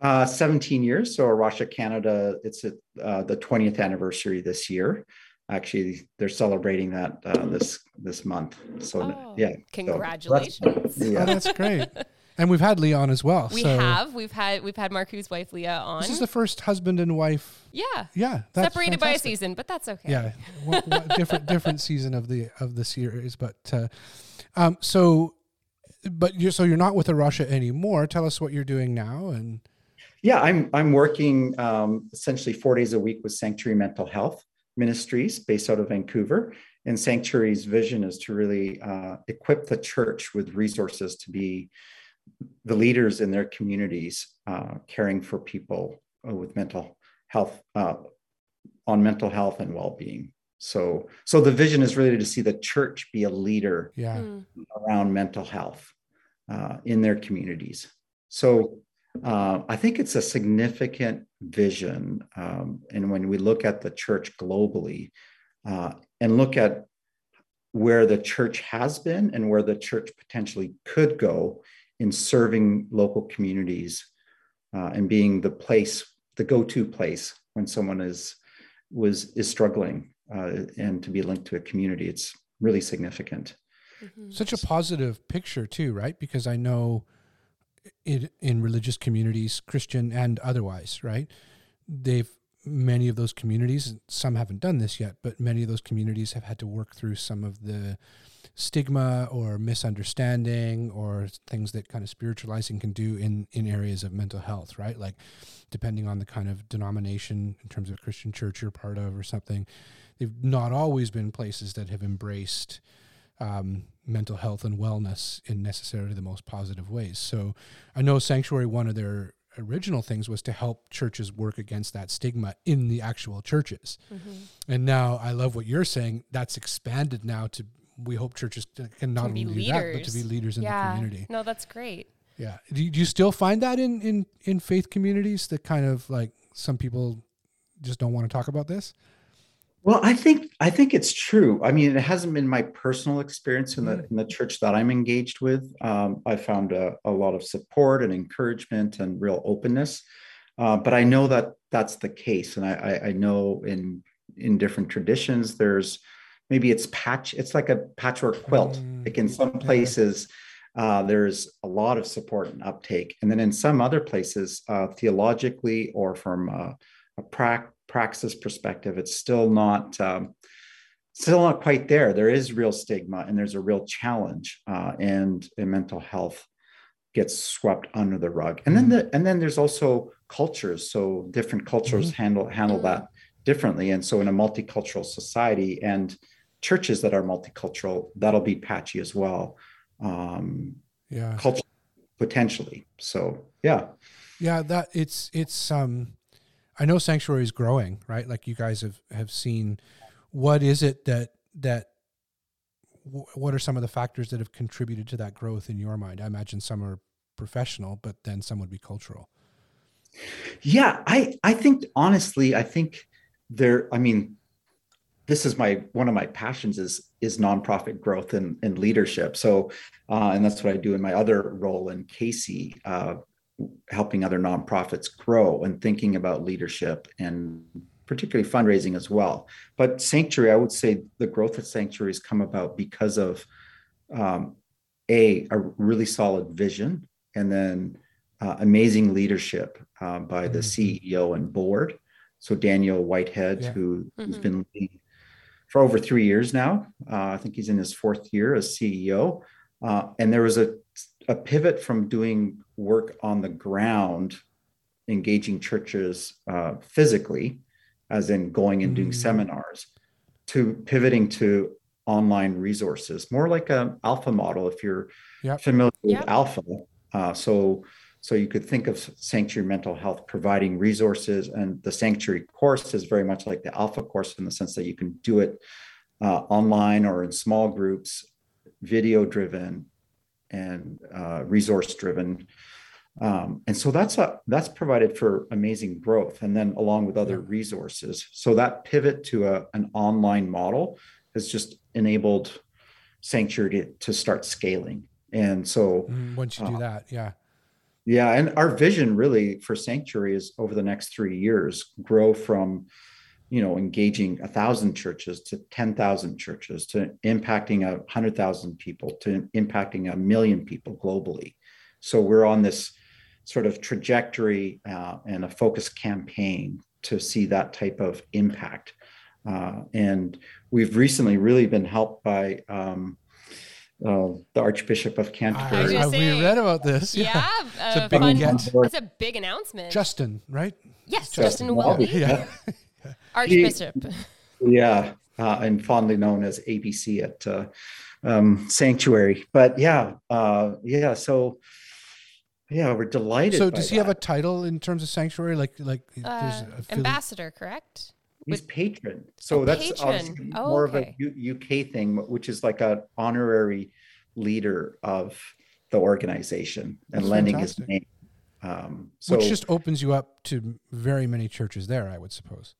Uh, 17 years. So A Rocha Canada, it's at uh, the 20th anniversary this year actually they're celebrating that uh, this this month. So oh, yeah, congratulations! So that's, yeah, oh, that's great. And we've had Leon as well. We so. have. We've had we've had Markku's wife Leah on. This is the first husband and wife. Yeah. Yeah. Separated fantastic. by a season, but that's okay. Yeah. what, what different different season of the of the series, but uh, um, so, but you're so you're not with A Rocha anymore. Tell us what you're doing now and. Yeah, I'm I'm working um, essentially four days a week with Sanctuary Mental Health. Ministries based out of Vancouver. And Sanctuary's vision is to really uh, equip the church with resources to be the leaders in their communities, uh, caring for people uh, with mental health, uh, on mental health and well-being. So, so the vision is really to see the church be a leader yeah. Hmm. around mental health uh, in their communities. So, uh, I think it's a significant vision. Um, and when we look at the church globally uh, and look at where the church has been and where the church potentially could go in serving local communities uh, and being the place, the go-to place when someone is was is struggling uh, and to be linked to a community, it's really significant. Mm-hmm. Such a positive picture too, right? Because I know in, in religious communities, Christian and otherwise, right? They've many of those communities, some haven't done this yet, but many of those communities have had to work through some of the stigma or misunderstanding or things that kind of spiritualizing can do in in areas of mental health, right? Like depending on the kind of denomination in terms of Christian church you're part of or something, they've not always been places that have embraced um, mental health and wellness in necessarily the most positive ways. So I know Sanctuary, one of their original things was to help churches work against that stigma in the actual churches. Mm-hmm. And now I love what you're saying. That's expanded now to we hope churches can not only do leaders. that, but to be leaders in yeah. the community. No, that's great. Yeah. Do you, do you still find that in, in, in faith communities that kind of like some people just don't want to talk about this? Well, I think I think it's true. I mean, it hasn't been my personal experience in the mm. in the church that I'm engaged with. Um, I found a, a, lot of support and encouragement and real openness. Uh, but I know that that's the case, and I, I, I, know in in different traditions, there's maybe it's patch. It's like a patchwork quilt. Mm. Like in some places, uh, there's a lot of support and uptake, and then in some other places, uh, theologically or from a, a pra- praxis perspective, it's still not um, still not quite there. There is real stigma and there's a real challenge, uh, and, and mental health gets swept under the rug. And then the, and then there's also cultures. So different cultures mm-hmm. handle handle that differently. And so in a multicultural society and churches that are multicultural, that'll be patchy as well. Um, yeah, culture potentially. So yeah, yeah. That it's it's um I know Sanctuary is growing, right? Like you guys have have seen. What is it that that what are some of the factors that have contributed to that growth in your mind? I imagine some are professional, but then some would be cultural. Yeah, I I think honestly, I think there. I mean, this is my one of my passions is is nonprofit growth and, and leadership. So, uh, and that's what I do in my other role in Casey, uh, helping other nonprofits grow and thinking about leadership and particularly fundraising as well. But Sanctuary, I would say the growth of Sanctuary has come about because of um, a a really solid vision and then uh, amazing leadership uh, by the mm-hmm. CEO and board. So Daniel Whitehead, yeah. who, mm-hmm. has been leading for over three years now. Uh, I think he's in his fourth year as CEO. Uh, and there was a, a pivot from doing work on the ground, engaging churches uh, physically, as in going and doing mm-hmm. seminars, to pivoting to online resources, more like an alpha model if you're yep. familiar yep. with alpha. Uh, so so you could think of Sanctuary Mental Health providing resources, and the Sanctuary course is very much like the Alpha course in the sense that you can do it uh, online or in small groups, video driven, and uh, resource driven. Um, and so that's a, that's provided for amazing growth, and then along with other resources. So that pivot to a, an online model has just enabled Sanctuary to, to start scaling. And so mm, once you do uh, that, yeah yeah, and our vision really for Sanctuary is over the next three years grow from, you know, engaging a thousand churches to ten thousand churches to impacting a hundred thousand people to impacting a million people globally. So we're on this sort of trajectory uh, and a focused campaign to see that type of impact. Uh, and we've recently really been helped by um, uh, the Archbishop of Canterbury. I, we read about this. Yeah, yeah it's, a big fun, it's a big announcement. Justin, right? Yes, Justin, Justin Welby. Yeah. Archbishop. He, yeah, uh, and fondly known as ABC at uh, um, Sanctuary. But yeah, uh, yeah. So yeah, we're delighted. So does he that. have a title in terms of Sanctuary? Like like uh, ambassador, correct? He's With, patron. So oh, that's patron. Oh, more okay. of a U- UK thing, which is like an honorary leader of the organization and that's lending fantastic. his name. Um, so, which just opens you up to very many churches there, I would suppose.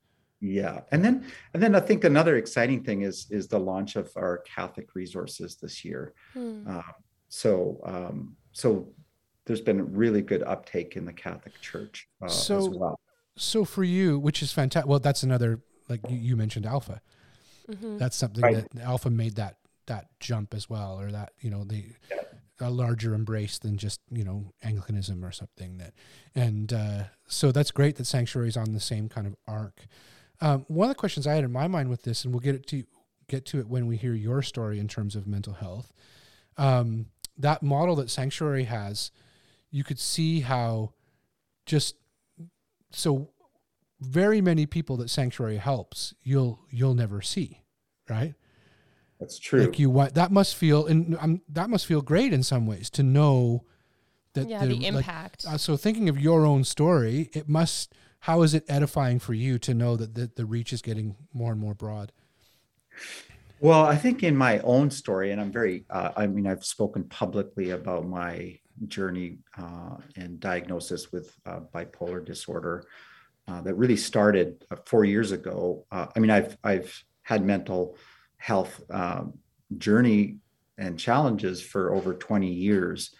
Yeah, and then and then I think another exciting thing is is the launch of our Catholic resources this year. Hmm. Uh, so um, so there's been really good uptake in the Catholic Church uh, so, as well so for you, which is fantastic. Well, that's another like you, you mentioned Alpha. Mm-hmm. That's something right. that Alpha made that that jump as well, or that you know the yeah. a larger embrace than just you know Anglicanism or something that, and uh, so that's great that Sanctuary is on the same kind of arc. Um, one of the questions I had in my mind with this, and we'll get it to get to it when we hear your story in terms of mental health. Um, that model that Sanctuary has, you could see how just so very many people that sanctuary helps you'll you'll never see right that's true like you want that must feel and um, that must feel great in some ways to know that yeah the, the impact like, uh, so thinking of your own story it must how is it edifying for you to know that the, the reach is getting more and more broad well i think in my own story and i'm very uh, i mean i've spoken publicly about my journey uh, and diagnosis with uh, bipolar disorder uh, that really started uh, four years ago. Uh, I mean, I've I've had mental health um, journey and challenges for over 20 years,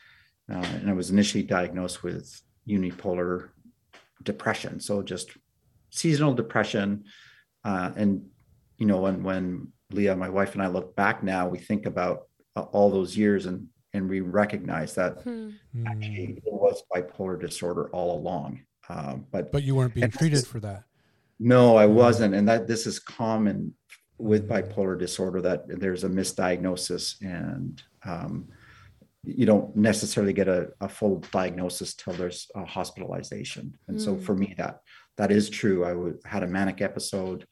and I was initially diagnosed with unipolar depression, so just seasonal depression, and you know when when Leah, my wife, and I look back now, we think about all those years and and we recognize that hmm. actually it was bipolar disorder all along. Um, but but you weren't being treated for that. No, I wasn't, and that this is common with bipolar disorder that there's a misdiagnosis and um, you don't necessarily get a, a, full diagnosis till there's a hospitalization. And mm. so for me, that that is true. I w- had a manic episode,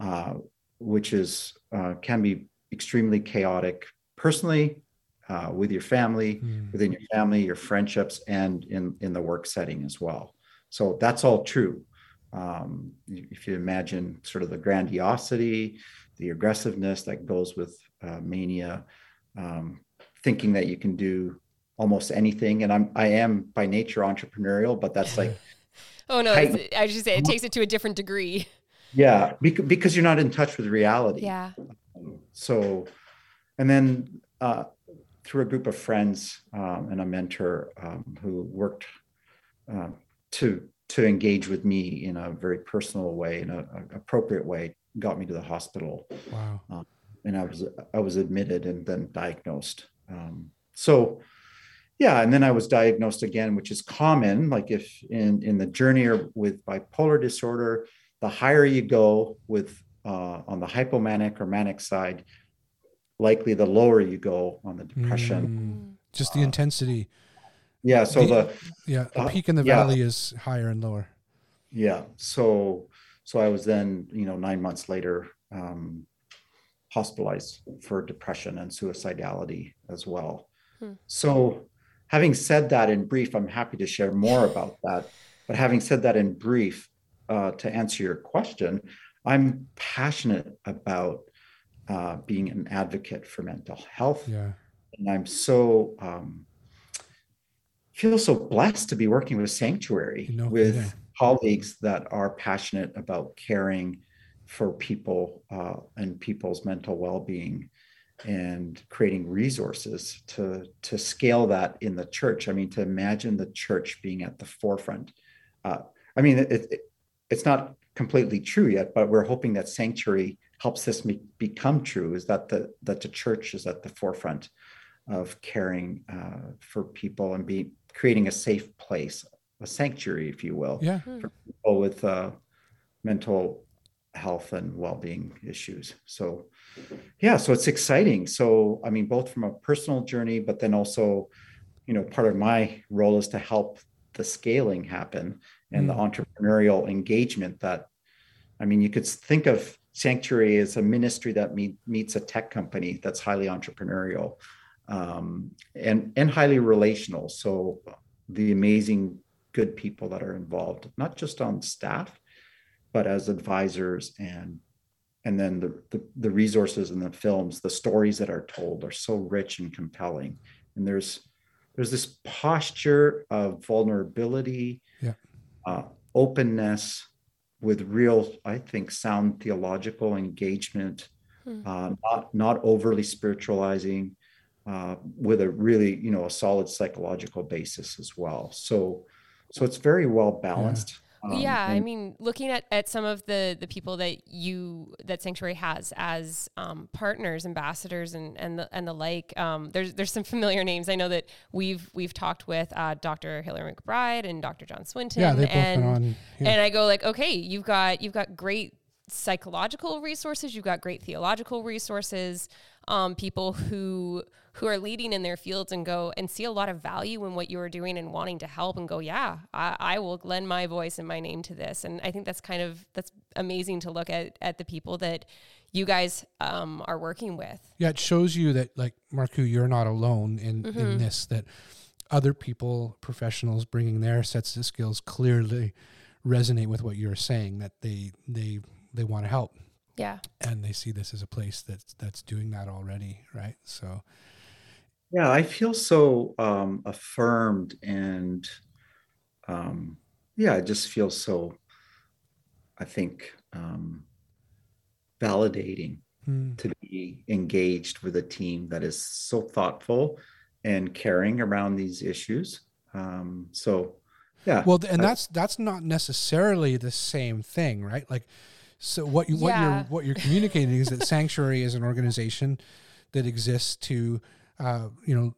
uh, which is uh, can be extremely chaotic personally uh, with your family, mm. within your family, your friendships, and in, in the work setting as well. So that's all true. Um, if you imagine sort of the grandiosity, the aggressiveness that goes with uh, mania, um, thinking that you can do almost anything. And I'm I am by nature entrepreneurial, but that's like Oh no, I- it's, should say it takes it to a different degree. yeah, because, because you're not in touch with reality. Yeah. so and then uh, through a group of friends um, and a mentor um, who worked um, to to engage with me in a very personal way in a, a appropriate way got me to the hospital Wow. and i was i was admitted and then diagnosed um, so yeah and then i was diagnosed again which is common like if in in the journey or with bipolar disorder the higher you go with uh, on the hypomanic or manic side likely the lower you go on the depression Mm. Just the intensity. yeah so The- the Yeah. The Uh, peak in the yeah. valley is higher and lower. yeah so so i was then you know nine months later um hospitalized for depression and suicidality as well Hmm. so having said that in brief i'm happy to share more about that but having said that in brief uh, to answer your question i'm passionate about uh, being an advocate for mental health Yeah. and I'm so um, feel so blessed to be working with Sanctuary No with kidding. colleagues that are passionate about caring for people uh, and people's mental well-being and creating resources to to scale that in the church. I mean, to imagine the church being at the forefront. Uh, I mean, it, it, it's not completely true yet, but we're hoping that Sanctuary helps this me- become true. Is that the that the church is at the forefront of caring uh, for people and be creating a safe place, a sanctuary, if you will, Yeah. for people with uh, mental health and well-being issues. So, yeah, so it's exciting. So, I mean, both from a personal journey, but then also, you know, part of my role is to help the scaling happen and the entrepreneurial engagement that, I mean, you could think of Sanctuary as a ministry that meet, meets a tech company that's highly entrepreneurial um, and and highly relational. So the amazing good people that are involved, not just on staff, but as advisors and and then the, the the resources and the films, the stories that are told are so rich and compelling. And there's there's this posture of vulnerability, Yeah. uh, openness, with real, I think, sound theological engagement, Hmm. uh, not not overly spiritualizing, uh, with a really you know a solid psychological basis as well. So so it's very well balanced. Um, yeah, I mean, looking at, at some of the the people that you that Sanctuary has as um, partners, ambassadors, and and the and the like. Um, there's there's some familiar names. I know that we've we've talked with uh, Dr. Hillary McBride and Dr. John Swinton. Yeah. They've both and, been on. Yeah. and I go like, okay, you've got you've got great psychological resources, you've got great theological resources, um, people who who are leading in their fields and go and see a lot of value in what you are doing and wanting to help and go, yeah, I, I will lend my voice and my name to this. And I think that's kind of that's amazing to look at at the people that you guys um, are working with. Yeah, it shows you that, like Markku, you're not alone in Mm-hmm. in this. That other people, professionals, bringing their sets of skills clearly resonate with what you're saying. That they they they want to help, Yeah. and they see this as a place that's that's doing that already, right? So Yeah, I feel so um, affirmed and um, yeah, I just feel so, I think, um, validating hmm, to be engaged with a team that is so thoughtful and caring around these issues. Um, so, yeah. well, and I- that's that's not necessarily the same thing, right? Like, so what you what Yeah. you're what you're communicating is that Sanctuary is an organization that exists to, uh, you know,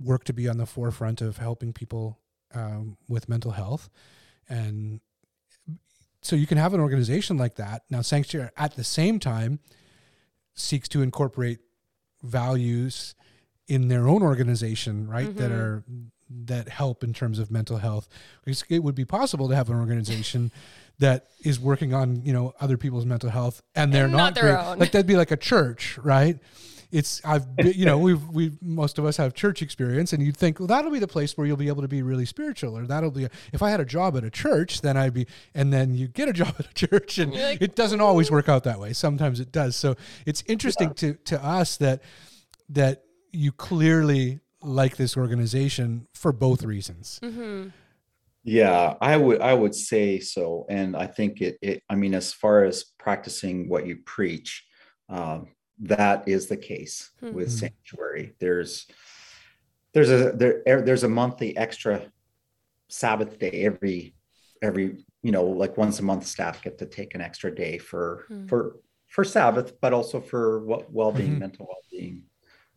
work to be on the forefront of helping people um, with mental health, and so you can have an organization like that. Now, Sanctuary at the same time seeks to incorporate values in their own organization, right? That Mhm. are that help in terms of mental health. It would be possible to have an organization that is working on you know other people's mental health and they're And not, not their great. own. Like that'd be like a church, right? It's I've been, you know we've we most of us have church experience, and you'd think well that'll be the place where you'll be able to be really spiritual, or that'll be if I had a job at a church, then I'd be, and then you get a job at a church, and like, it doesn't always work out that way. Sometimes it does. So it's interesting to to us that that you clearly like this organization for both reasons. Mm-hmm. Yeah, I would I would say so, and I think it. it I mean, as far as practicing what you preach, um, that is the case Hmm. with Mhm. sanctuary. There's there's a there er, there's a monthly extra Sabbath day every every you know like once a month staff get to take an extra day for Hmm. for for Sabbath, but also for what well-being, Mhm. mental well-being.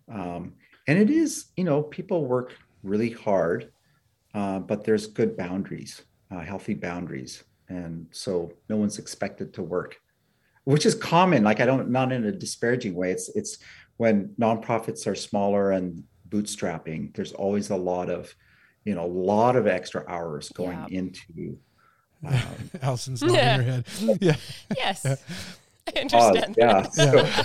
Um, and it is you know people work really hard, uh, but there's good boundaries, uh, healthy boundaries, and so no one's expected to work which is common like i don't not in a disparaging way it's it's when nonprofits are smaller and bootstrapping there's always a lot of you know a lot of extra hours going Yeah. into um, Allison's nodding Yeah. her head. Yeah. Yes, Yeah. I understand. yeah Yeah.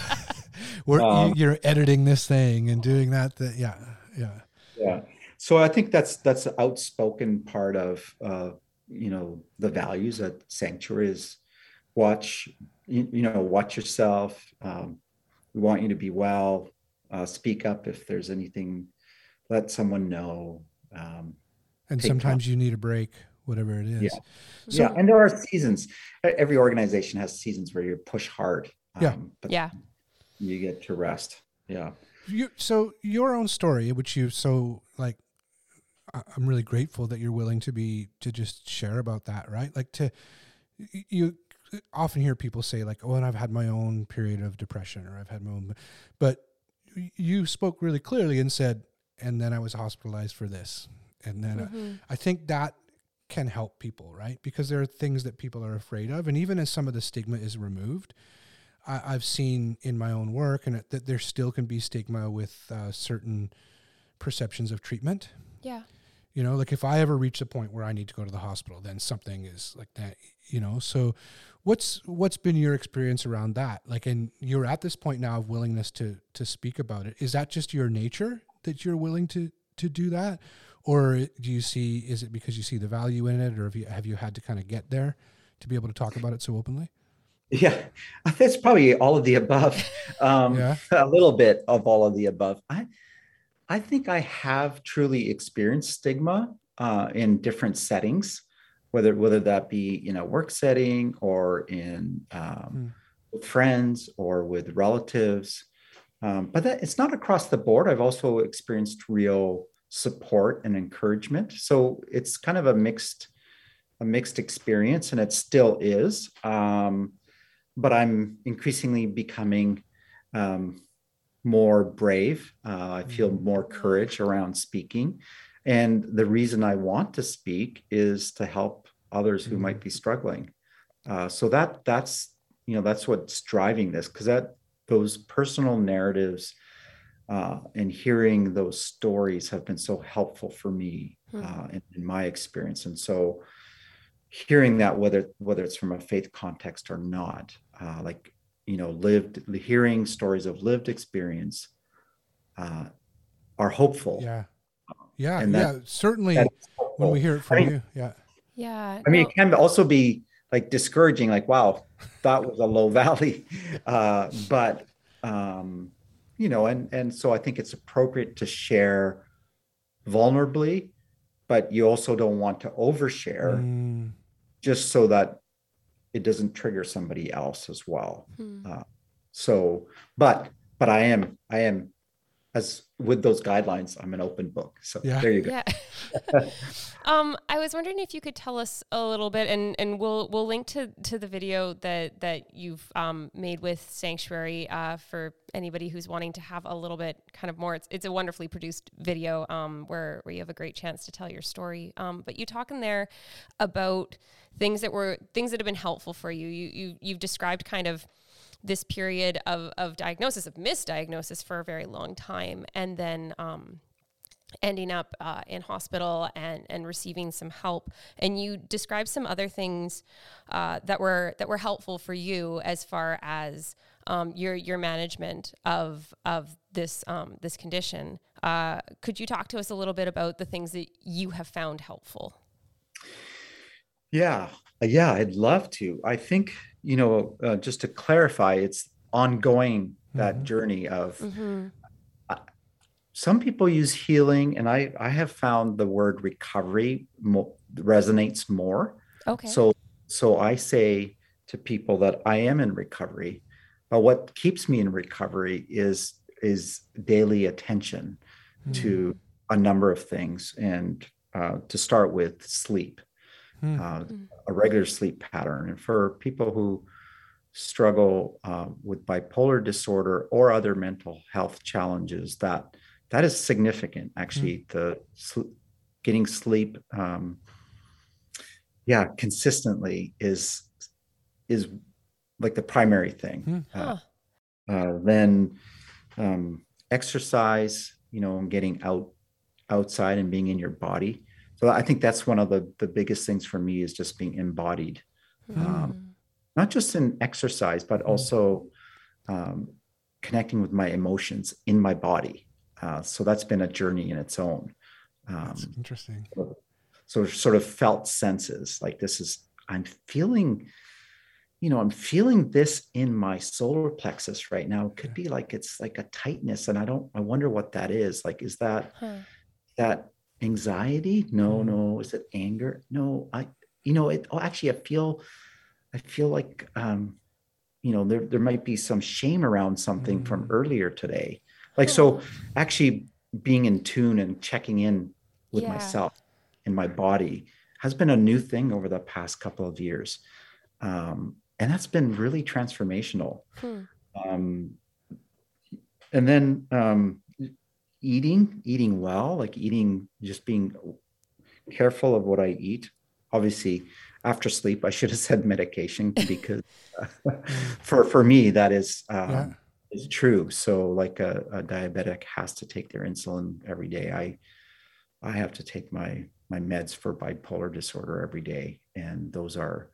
We're, Um, you, you're editing this thing and doing that. that yeah. Yeah. yeah so i think that's that's the outspoken part of uh you know the values that sanctuary is watch you, you know watch yourself um, we want you to be well uh, speak up if there's anything let someone know um, And Take sometimes you need a break, whatever it is. Yeah. So, yeah and there are seasons every organization has seasons where you push hard Yeah. um, but Yeah. you get to rest yeah you, so your own story, which you so like, I- I'm really grateful that you're willing to be to just share about that, right? Like to you often hear people say like, "Oh, and I've had my own period of depression, or I've had my own," but you spoke really clearly and said, "And then I was hospitalized for this," and then I- Mhm. I think that can help people, right? Because there are things that people are afraid of, and even as some of the stigma is removed, I, I've seen in my own work, and it, that there still can be stigma with uh, certain perceptions of treatment. Yeah. You know, like if I ever reach a point where I need to go to the hospital, then something is like that. You know, so what's what's been your experience around that? Like, and you're at this point now of willingness to to speak about it. Is that just your nature that you're willing to to do that, or do you see is it because you see the value in it, or have you have you had to kind of get there to be able to talk about it so openly? yeah that's probably all of the above um, Yeah. a little bit of all of the above i i think i have truly experienced stigma uh, in different settings whether whether that be in a work setting or in um, Hmm. with friends or with relatives. Um, but that it's not across the board. I've also experienced real support and encouragement. So it's kind of a mixed a mixed experience and it still is. Um, but i'm increasingly becoming um, more brave. Uh, i feel more courage around speaking and the reason i want to speak is to help others who Mhm. might be struggling uh, so that that's you know that's what's driving this because that those personal narratives uh, and hearing those stories have been so helpful for me Hmm. uh, in, in my experience and so hearing that whether whether it's from a faith context or not uh, like you know lived hearing stories of lived experience uh, are hopeful Yeah, yeah, And yeah. Certainly, when we hear it from I mean- you, yeah. Yeah. I mean, no, it can also be like discouraging, like, wow, that was a low valley. Uh, but, um, you know, and, and so I think it's appropriate to share vulnerably, but you also don't want to overshare Mm, just so that it doesn't trigger somebody else as well. hmm. So, but, but I am, I am, as with those guidelines, I'm an open book. So Yeah. there you go. Yeah. um, I was wondering if you could tell us a little bit, and, and we'll we'll link to, to the video that that you've um, made with Sanctuary uh, for anybody who's wanting to have a little bit kind of more. It's, it's a wonderfully produced video um, where where you have a great chance to tell your story. Um, but you talk in there about things that were things that have been helpful for you. You you you've described kind of this period of, of diagnosis of misdiagnosis for a very long time and then um, ending up uh, in hospital and, and receiving some help. And you described some other things uh, that were that were helpful for you as far as um, your your management of of this um, this condition. Uh, could you talk to us a little bit about the things that you have found helpful? Yeah, yeah, I'd love to. I think, you know, uh, just to clarify, it's ongoing that Mhm. journey of mm-hmm. some people use healing, and I I have found the word recovery mo- resonates more. Okay. So so I say to people that I am in recovery, but what keeps me in recovery is is daily attention Hmm. to a number of things, and uh, to start with sleep, Hmm. uh, Mm. a regular sleep pattern, and for people who struggle uh, with bipolar disorder or other mental health challenges, that that is significant. Actually, the sl- getting sleep, um, yeah, consistently is is like the primary thing. Hmm. Uh, Huh. uh, then um, exercise, you know, and getting out outside and being in your body. So I think that's one of the the biggest things for me is just being embodied, um, not just in exercise, but also um, connecting with my emotions in my body. Uh, so that's been a journey in its own. Um, interesting. so sort of felt senses like this is i'm feeling you know i'm feeling this in my solar plexus right now it could be like it's like a tightness and i don't i wonder what that is like is that Huh. that anxiety no Mm. no is it anger no i you know it oh, actually i feel i feel like um you know there there might be some shame around something from Mm. earlier today like so actually being in tune and checking in with Yeah. myself and my body has been a new thing over the past couple of years um, and that's been really transformational Hmm. um, and then um, eating eating well like eating just being careful of what i eat. Obviously after sleep i should have said medication because for for me that is um, Yeah. is true. So like a, a diabetic has to take their insulin every day. I i have to take my my meds for bipolar disorder every day. And those are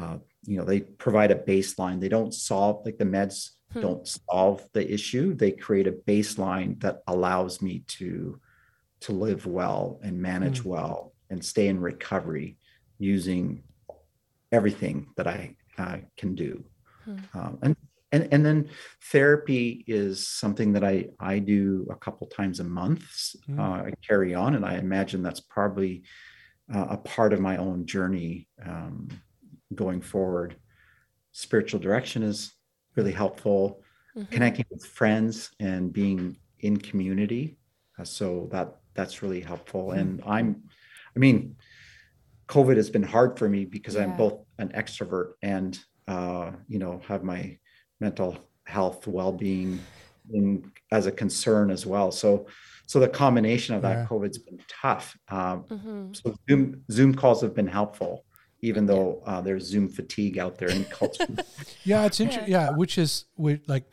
uh, you know they provide a baseline. They don't solve like the meds Hmm. don't solve the issue they create a baseline that allows me to to live well and manage Hmm. well and stay in recovery using everything that i uh, can do Hmm. um, and and and then therapy is something that i i do a couple times a month Hmm. uh, i carry on and i imagine that's probably uh, a part of my own journey um, going forward spiritual direction is really helpful Mhm. connecting with friends and being in community uh, so that that's really helpful Hmm. and i'm i mean covid has been hard for me because i'm both an extrovert and uh, you know have my mental health well-being in as a concern as well so so the combination of that Yeah. covid's been tough um, Mhm. so zoom zoom calls have been helpful even though uh, there's zoom fatigue out there in culture Yeah, it's interesting. Yeah, which is which, like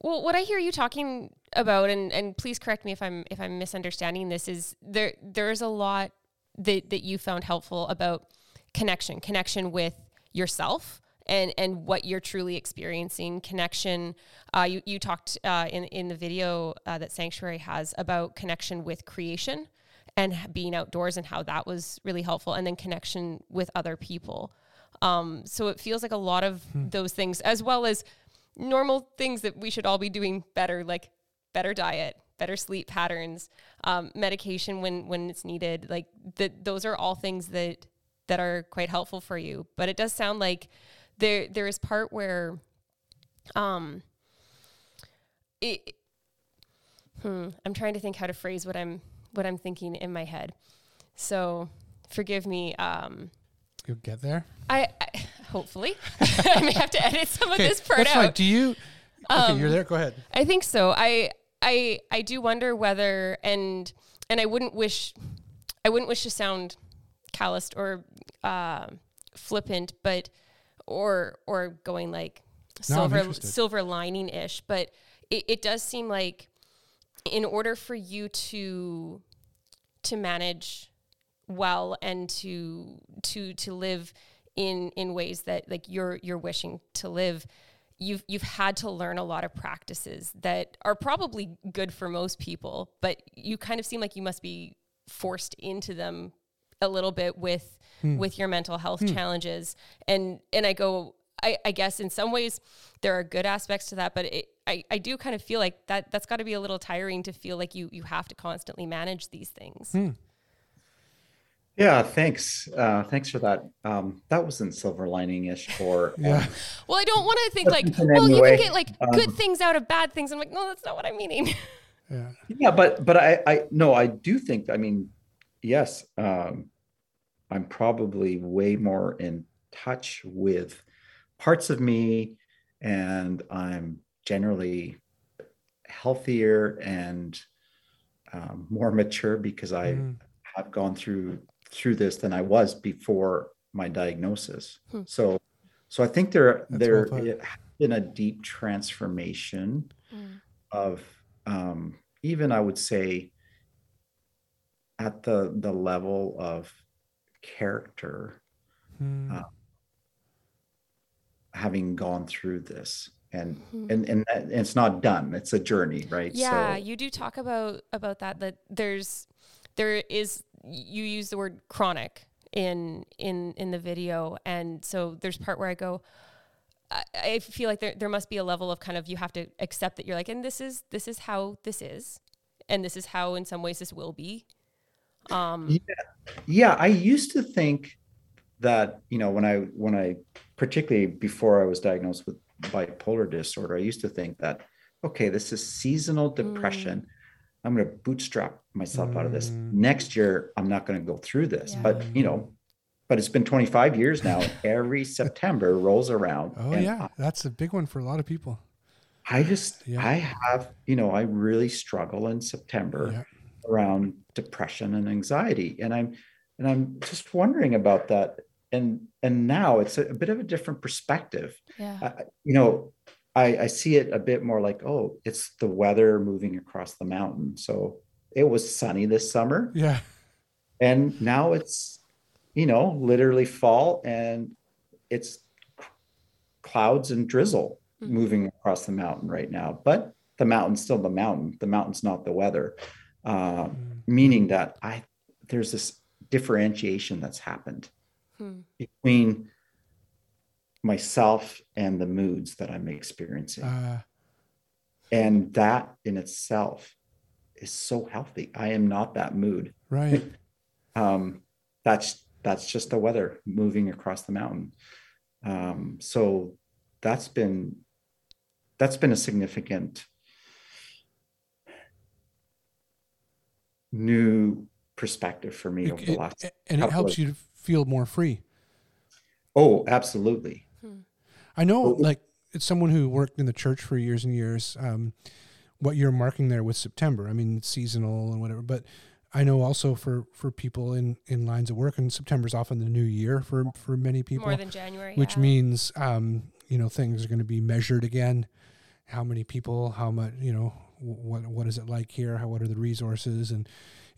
Well, what I hear you talking about, and, and please correct me if I'm if I'm misunderstanding this, is there there's a lot that that you found helpful about connection, connection with yourself, and and what you're truly experiencing. Connection. Uh, you you talked uh, in in the video uh, that Sanctuary has about connection with creation and being outdoors and how that was really helpful, and then connection with other people. Um, so it feels like a lot of those things, as well as normal things that we should all be doing better, like better diet, better sleep patterns, um, medication when when it's needed. Like that, those are all things that that are quite helpful for you. But it does sound like there there is part where, um, it. Hmm, I'm trying to think how to phrase what I'm what I'm thinking in my head. So forgive me. Um, you'll get there. I, I hopefully I may have to edit some of this part that's out. fine. Do you? Okay, Um, you're there. Go ahead. I think so. I I I do wonder whether and and I wouldn't wish I wouldn't wish to sound calloused or uh, flippant, but or or going like No, silver silver lining ish. But it, it does seem like in order for you to to manage well and to to to live in in ways that like you're you're wishing to live you've you've had to learn a lot of practices that are probably good for most people but you kind of seem like you must be forced into them a little bit with hmm. with your mental health hmm. challenges. And and I go I, I guess in some ways there are good aspects to that but it, I, I do kind of feel like that that's got to be a little tiring to feel like you you have to constantly manage these things. Hmm. Yeah, thanks. Uh, thanks for that. Um, that wasn't silver lining ish or um, Yeah. Well, I don't want to think like, well, any you way, can get like good um, things out of bad things. I'm like, no, that's not what I'm meaning. Yeah. yeah, but but I I no, I do think. I mean, yes, um, I'm probably way more in touch with parts of me, and I'm generally healthier and um, more mature because I Mm. have gone through through this than I was before my diagnosis. Hmm. So, so I think there That's there well it has been a deep transformation of um, even I would say at the the level of character. Uh, having gone through this, and Hmm. and and, that- and it's not done. It's a journey, right? Yeah, So, you do talk about about that. That there's there is you use the word chronic in in in the video, and so there's part where I go. I, I feel like there there must be a level of kind of you have to accept that you're like, and this is this is how this is, and this is how in some ways this will be. Um, yeah i used to think that you know when i when i particularly before i was diagnosed with bipolar disorder i used to think that okay this is seasonal depression i'm going to bootstrap myself out of this Mm. next year i'm not going to go through this Yeah. but you know but it's been 25 years now every september rolls around Oh and yeah, that's a big one for a lot of people. i just Yeah. i have you know i really struggle in september Yeah. around depression and anxiety and i'm and i'm just wondering about that and and now it's a, a bit of a different perspective. Yeah, I, you know I, I see it a bit more like oh it's the weather moving across the mountain. So it was sunny this summer. Yeah. and now it's you know literally fall and it's clouds and drizzle Mhm. moving across the mountain right now. But the mountain's still the mountain. The mountain's not the weather. Uh, Mm. meaning that i there's this differentiation that's happened Hmm. between myself and the moods that i'm experiencing Uh, and that in itself is so healthy i am not that mood right. um, that's that's just the weather moving across the mountain. Um, so that's been that's been a significant new perspective for me It- over the it- last. and it helps of- you feel more free. Oh, absolutely. I know, like it's someone who worked in the church for years and years. Um, what you're marking there with September, I mean, it's seasonal and whatever. But I know also for for people in in lines of work, and September is often the new year for for many people, more than January, which yeah. means um, you know things are going to be measured again. How many people? How much? You know, wh- what what is it like here? How what are the resources? And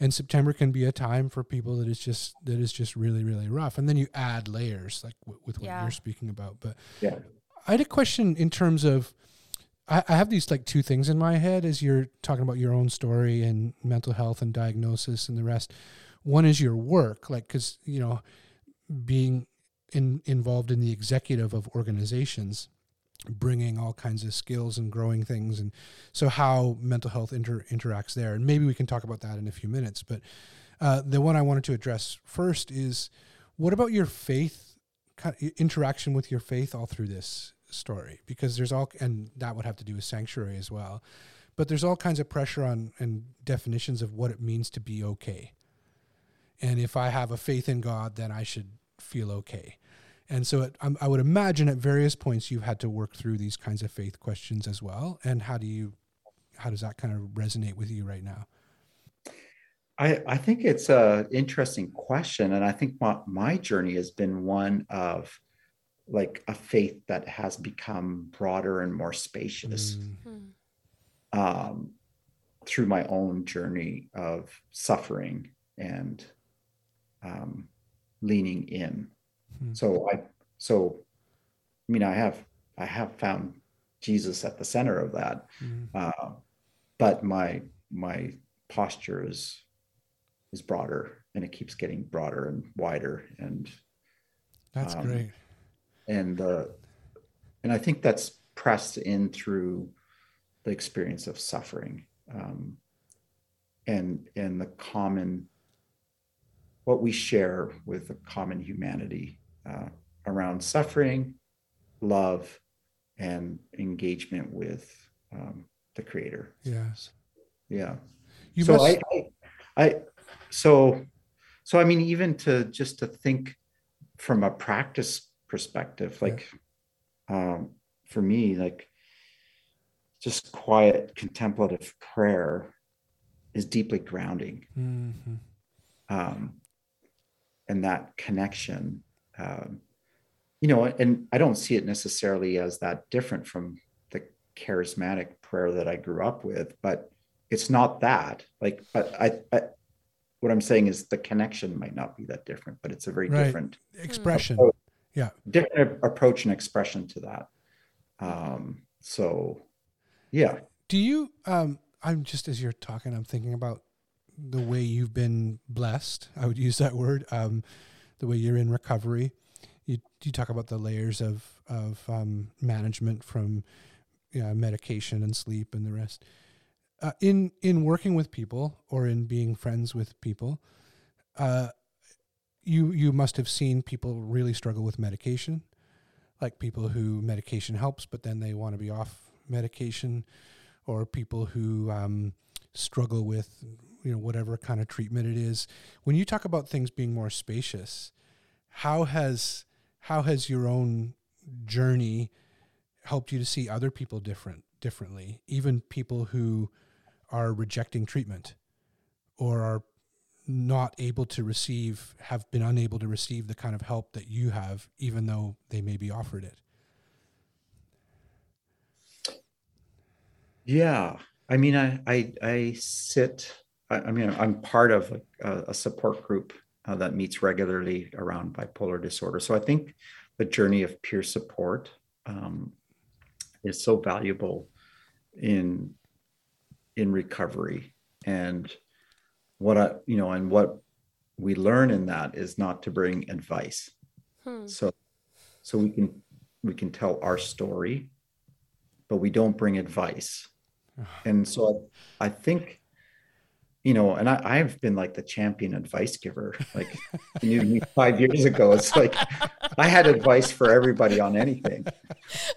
and September can be a time for people that is just that is just really really rough. And then you add layers like w- with what Yeah. you're speaking about. But Yeah. I had a question in terms of I, I have these like two things in my head as you're talking about your own story and mental health and diagnosis and the rest. One is your work, like because you know being in, involved in the executive of organizations, bringing all kinds of skills and growing things, and so how mental health inter, interacts there. And maybe we can talk about that in a few minutes. But uh, the one I wanted to address first is what about your faith interaction with your faith all through this story? Because there's all, and that would have to do with sanctuary as well. But there's all kinds of pressure on and definitions of what it means to be okay. And if I have a faith in God, then I should feel okay. And so it, I'm, I would imagine at various points you've had to work through these kinds of faith questions as well. And how do you, how does that kind of resonate with you right now? I, I think it's a interesting question. And I think my, my journey has been one of like a faith that has become broader and more spacious Mm, Hmm. um, through my own journey of suffering and um, leaning in. Hmm. So I, so, I mean, I have, I have found Jesus at the center of that. mm, Uh, but my my posture is is broader and it keeps getting broader and wider and that's Um, great. and uh and i think that's pressed in through the experience of suffering um, and and the common what we share with the common humanity uh, around suffering, love, and engagement with um, the creator. Yes. Yeah. You so must, I, I, I, so, so I mean, even to just to think from a practice perspective, like, um, for me, like, just quiet contemplative prayer is deeply grounding. Mhm. Um, and that connection, um, you know, and I don't see it necessarily as that different from the charismatic prayer that I grew up with, but it's not that. Like, but I, I what I'm saying is the connection might not be that different, but it's a very Right. different expression. Oh. Yeah. different approach and expression to that. Um, so, yeah, Do you um I'm just as you're talking, I'm thinking about the way you've been blessed. I would use that word. Um the way you're in recovery. You you talk about the layers of of um management from you know, medication and sleep and the rest. Uh, in in working with people or in being friends with people, uh you you must have seen people really struggle with medication, like people who medication helps, but then they want to be off medication, or people who um, struggle with you know whatever kind of treatment it is. When you talk about things being more spacious, how has how has your own journey helped you to see other people different differently, even people who are rejecting treatment or are not able to receive have been unable to receive the kind of help that you have even though they may be offered it Yeah, I mean, I I, I sit. I, I mean, I'm part of a, a support group uh, that meets regularly around bipolar disorder. So I think the journey of peer support um, is so valuable in in recovery, and what I you know, and what we learn in that is not to bring advice. Hmm. So so we can we can tell our story, but we don't bring advice and so I, I think you know and I, i've been like the champion advice giver like you knew me five years ago. It's like i had advice for everybody on anything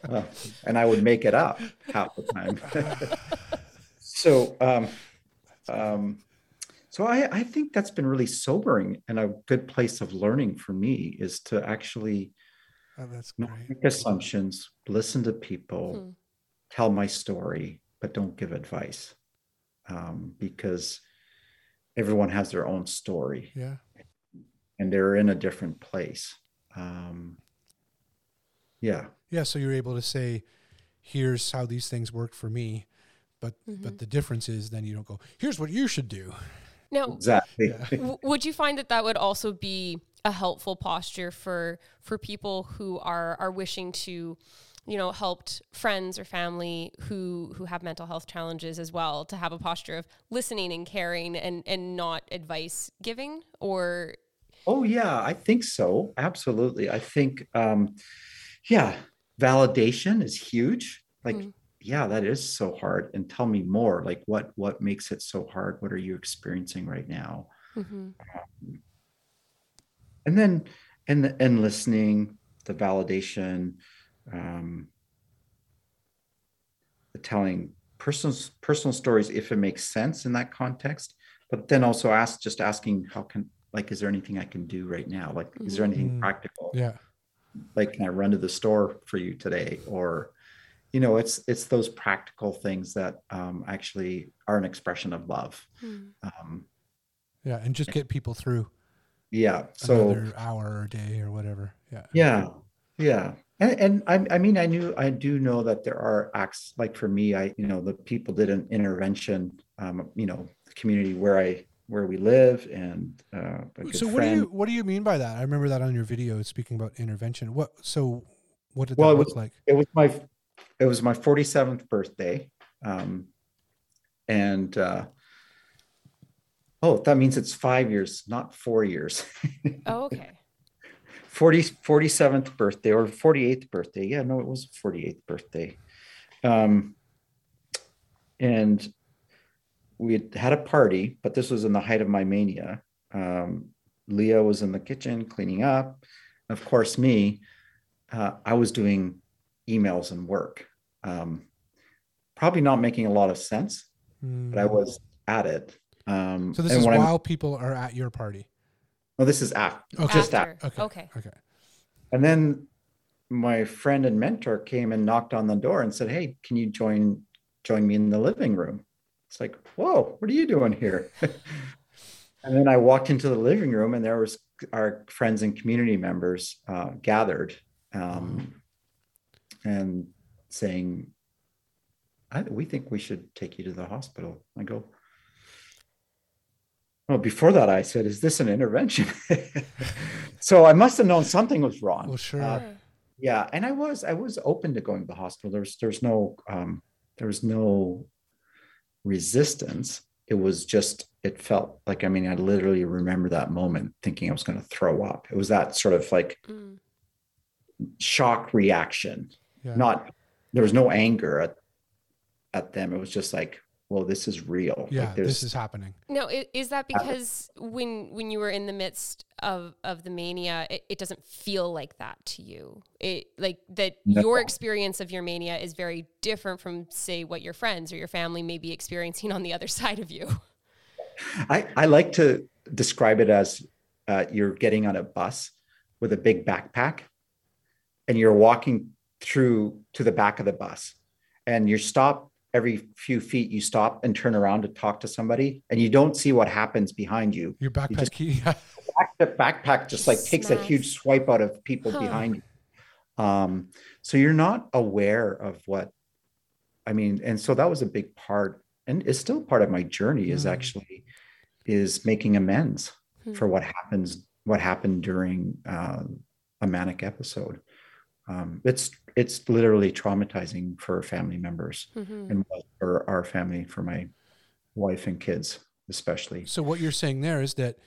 Uh, and i would make it up half the time. So um um so I, I think that's been really sobering and a good place of learning for me is to actually oh, that's not make assumptions listen to people Hmm. tell my story but don't give advice um, because everyone has their own story. Yeah. And they're in a different place. Um, yeah. Yeah so you're able to say here's how these things work for me but Mm-hmm. but the difference is then you don't go here's what you should do. Now, exactly. Yeah. w- would you find that that would also be a helpful posture for for people who are are wishing to you know helped friends or family who who have mental health challenges as well to have a posture of listening and caring and and not advice giving or? Oh yeah i think so. Absolutely. I think um, yeah validation is huge. Like Mm. yeah that is so hard. And tell me more like what what makes it so hard? What are you experiencing right now? Mhm. and then and and listening the validation um the telling personal personal stories if it makes sense in that context but then also ask just asking how can like is there anything i can do right now? Like is there anything Mhm. practical? Yeah. Like can i run to the store for you today? Or you know it's it's those practical things that um actually are an expression of love. Hmm. um yeah and just get people through yeah so another hour or day or whatever. Yeah. Yeah, yeah, and and I I mean I knew I do know that there are acts like for me I you know the people did an intervention um you know the community where I where we live and uh, a good so what do you what do you mean by that? I remember that on your video speaking about intervention. What so what did Well, that it look was- like? it was my it was my 47th birthday um and uh oh that means it's five years not four years. Oh okay 40 47th birthday or 48th birthday yeah no it was 48th birthday um and we had had a party, but this was in the height of my mania. Um, Leah was in the kitchen cleaning up. Of course, me, uh, I was doing emails and work. Um, probably not making a lot of sense, but I was at it. Um, So this is while people are at your party. No, this is after, Okay. just After. after. Okay. Okay. Okay. And then my friend and mentor came and knocked on the door and said, "Hey, can you join join me in the living room?" It's like, "Whoa, what are you doing here?" and then I walked into the living room, and there was our friends and community members uh, gathered, um, and saying, I, "We think we should take you to the hospital." I go. Well, before that, I said, "Is this an intervention?" so I must have known something was wrong. Well, sure. Uh, yeah and i was i was open to going to the hospital there's there's no um there was no resistance it was just it felt like i mean i literally remember that moment thinking i was going to throw up it was that sort of like Mm. shock reaction Yeah. not there was no anger at at them it was just like well this is real yeah. like This is happening. no is that because when when you were in the midst of of the mania, it, it doesn't feel like that to you? It like that No. your experience of your mania is very different from say what your friends or your family may be experiencing on the other side of you. I, I like to describe it as uh, you're getting on a bus with a big backpack and you're walking through to the back of the bus and you stop every few feet you stop and turn around to talk to somebody and you don't see what happens behind you Your backpack just- key. Yeah. Back- the backpack just like takes a huge swipe out of people Huh. behind you um, so you're not aware of what i mean and so that was a big part and it's still part of my journey is Mm. actually is making amends Hmm. for what happens what happened during uh, a manic episode um, it's it's literally traumatizing for family members Mhm. and for our family for my wife and kids especially So what you're saying there is that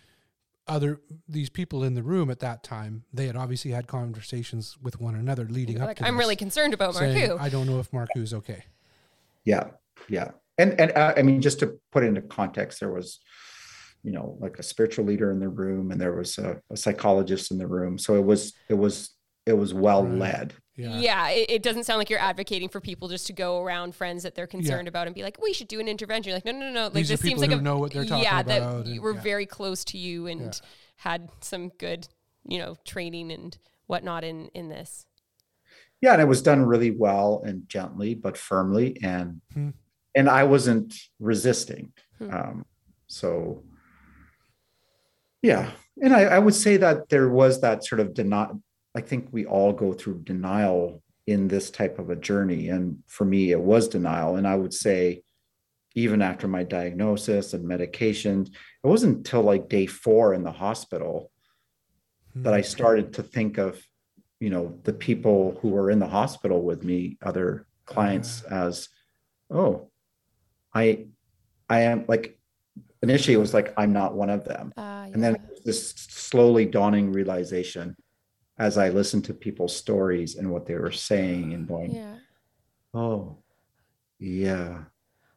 other these people in the room at that time, they had obviously had conversations with one another leading up Like to I'm this, really concerned about saying, Markku. I don't know if Markku's okay. Yeah, yeah, and and uh, I mean, just to put into context, there was, you know, like a spiritual leader in the room, and there was a, a psychologist in the room. So it was it was it was well Right. led. Yeah. Yeah, it, it doesn't sound like you're advocating for people just to go around friends that they're concerned about and be like, we should do an intervention. You're like, no, no, no, no. Like These are this seems people like who a know what they're talking yeah, about that and- were yeah. very close to you and Yeah. had some good, you know, training and whatnot in in this. Yeah, and it was done really well and gently but firmly, and Hmm. and I wasn't resisting. Hmm. Um, so yeah, and I, I would say that there was that sort of denial. I think we all go through denial in this type of a journey, and for me, it was denial. And I would say, even after my diagnosis and medications, it wasn't until like day four in the hospital that I started to think of, you know, the people who were in the hospital with me, other clients, as, oh, I, I am like, initially it was like I'm not one of them, Uh, and then this slowly dawning realization, as I listened to people's stories and what they were saying, and going, yeah. oh, yeah,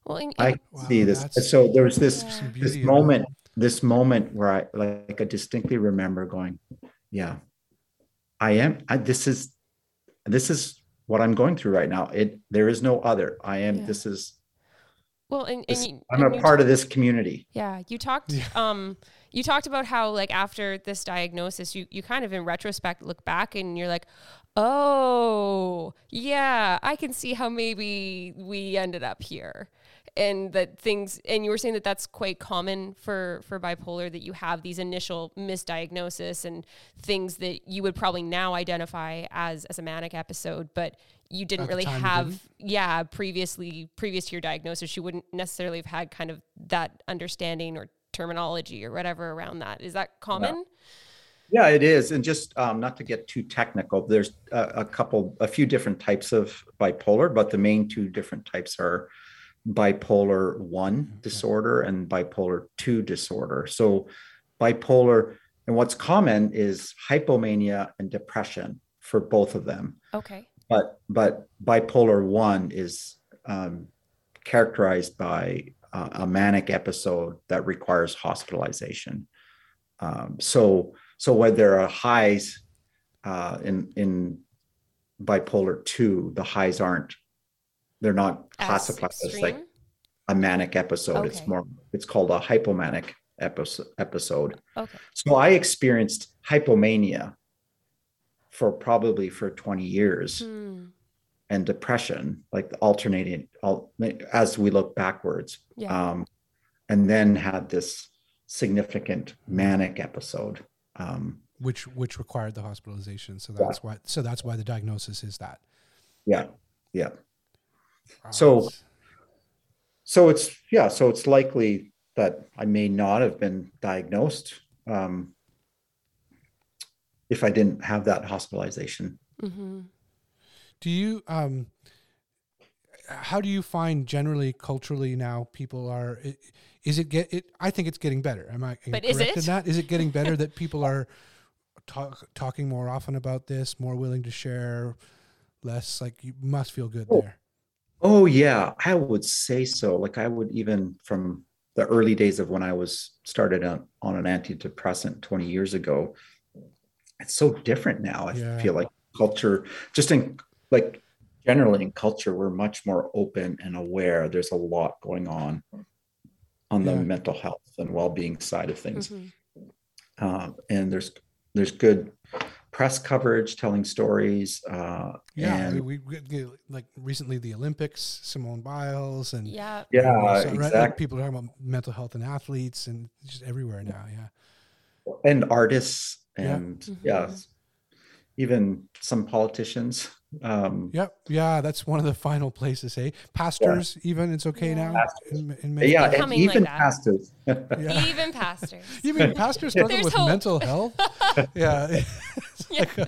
Well, and, I and- can see this. So there was this Yeah. This moment this moment where i like i distinctly remember going yeah i am I, this is this is what i'm going through right now it there is no other i am Yeah. this is well, and, and this, you, i'm and a you part of this community Yeah, you talked Yeah. um you talked about how like after this diagnosis you you kind of in retrospect look back and you're like, "Oh, yeah, I can see how maybe we ended up here." And that things and you were saying that that's quite common for for bipolar that you have these initial misdiagnosis and things that you would probably now identify as as a manic episode, but you didn't really have didn't? yeah previously previous to your diagnosis you wouldn't necessarily have had kind of that understanding or terminology or whatever around that. Is that common? Yeah it is. And just um, not to get too technical there's a, a couple a few different types of bipolar but the main two different types are bipolar 1 disorder and bipolar 2 disorder. So bipolar and what's common is hypomania and depression for both of them. Okay. But but bipolar one is um, characterized by uh, a manic episode that requires hospitalization. Um, so, so when there are highs uh, in in bipolar two, the highs aren't they're not As classified as like a manic episode. It's more it's called a hypomanic episode episode. Okay. So I experienced hypomania for probably for 20 years Hmm. And depression, like alternating al- as we look backwards. Yeah. Um, and then had this significant manic episode. Um, which which required the hospitalization. So that's why so that's why the diagnosis is that. yeah, yeah. Wow, So- So it's yeah, so it's likely that I may not have been diagnosed um, if I didn't have that hospitalization. hmm do you um how do you find generally culturally now people are is it get it I think it's getting better. Am I But is correct in it? that? Is it getting better that people are talk, talking more often about this, more willing to share, less like you must feel good Oh. there. Oh yeah, I would say so. Like I would even from the early days of when I was started on, on an antidepressant 20 years ago. It's so different now. I Yeah. feel like culture, just in like generally in culture, we're much more open and aware. There's a lot going on on the Yeah. mental health and well-being side of things. hmm Uh, and there's there's good press coverage telling stories. Uh, Yeah, and we, we we- like recently the Olympics, Simone Biles, and Yeah. yeah, so, right, like, exactly. people are talking about mental health and athletes, and just everywhere now. Yeah, and artists Yeah. and yeah, even some politicians. Um, yep, yeah. That's one of the final places. Hey, pastors, even it's okay Yeah. now. In, in many yeah, and Coming like even pastors. yeah. Even pastors. You mean pastors struggle There's with hope. mental health? yeah. Yeah. like, uh,